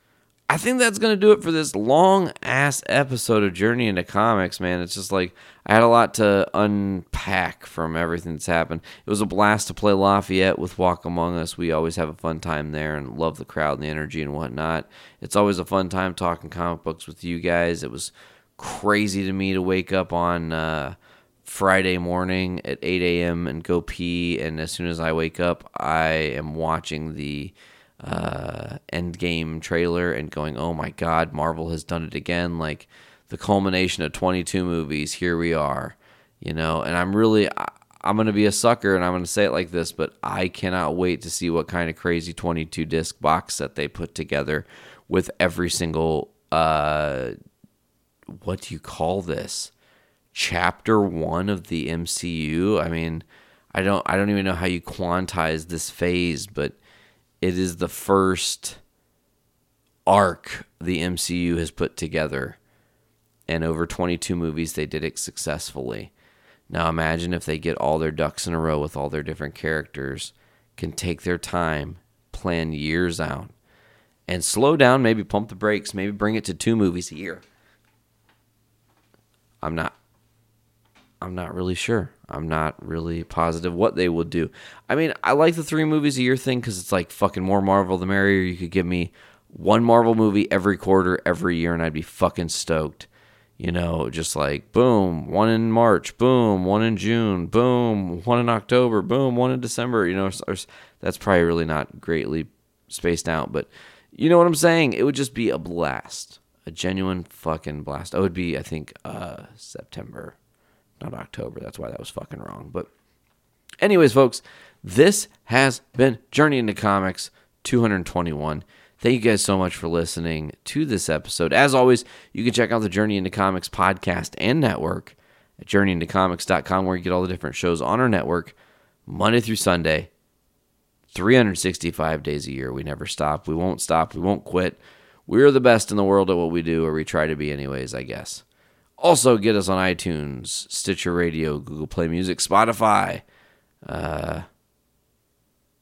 I think that's going to do it for this long ass episode of Journey into Comics, man. It's just like I had a lot to unpack from everything that's happened. It was a blast to play Lafayette with Walk Among Us. We always have a fun time there and love the crowd and the energy and whatnot. It's always a fun time talking comic books with you guys. It was crazy to me to wake up on uh, Friday morning at 8 a.m. and go pee. And as soon as I wake up, I am watching the uh, Endgame trailer and going, "Oh my God, Marvel has done it again!" Like the culmination of 22 movies. Here we are, you know. And I'm really, I, I'm gonna be a sucker, and I'm gonna say it like this, but I cannot wait to see what kind of crazy 22 disc box set they put together with every single, uh, what do you call this? Chapter one of the MCU. I mean, I don't, I don't even know how you quantize this phase, but it is the first arc the MCU has put together. And over 22 movies, they did it successfully. Now imagine if they get all their ducks in a row with all their different characters, can take their time, plan years out, and slow down, maybe pump the brakes, maybe bring it to two movies a year. I'm not I'm not really sure. I'm not really positive what they will do. I mean, I like the three movies a year thing because it's like fucking more Marvel the merrier. You could give me one Marvel movie every quarter, every year, and I'd be fucking stoked. You know, just like boom, one in March, boom, one in June, boom, one in October, boom, one in December. You know, or, that's probably really not greatly spaced out, but you know what I'm saying? It would just be a blast, a genuine fucking blast. It would be, I think, uh, September not October. That's why that was fucking wrong. But, anyways, folks, this has been Journey into Comics 221. Thank you guys so much for listening to this episode. As always, you can check out the Journey into Comics podcast and network at journeyintocomics.com, where you get all the different shows on our network Monday through Sunday, 365 days a year. We never stop. We won't stop. We won't quit. We're the best in the world at what we do, or we try to be, anyways, I guess. Also, get us on iTunes, Stitcher Radio, Google Play Music, Spotify. Uh,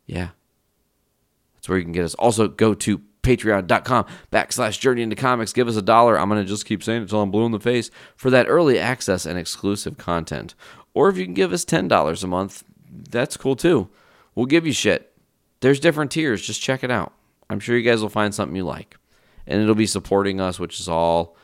yeah, that's where you can get us. Also, go to patreon.com backslash journey into comics. Give us a dollar. I'm going to just keep saying it until I'm blue in the face for that early access and exclusive content. Or if you can give us $10 a month, that's cool too. We'll give you shit. There's different tiers. Just check it out. I'm sure you guys will find something you like. And it'll be supporting us, which is all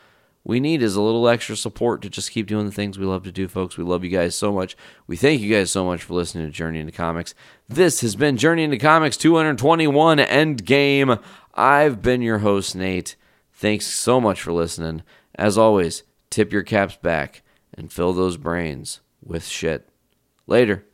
we need is a little extra support to just keep doing the things we love to do, folks. We love you guys so much. We thank you guys so much for listening to Journey into Comics. This has been Journey into Comics 221 Endgame. I've been your host, Nate. Thanks so much for listening. As always, tip your caps back and fill those brains with shit. Later.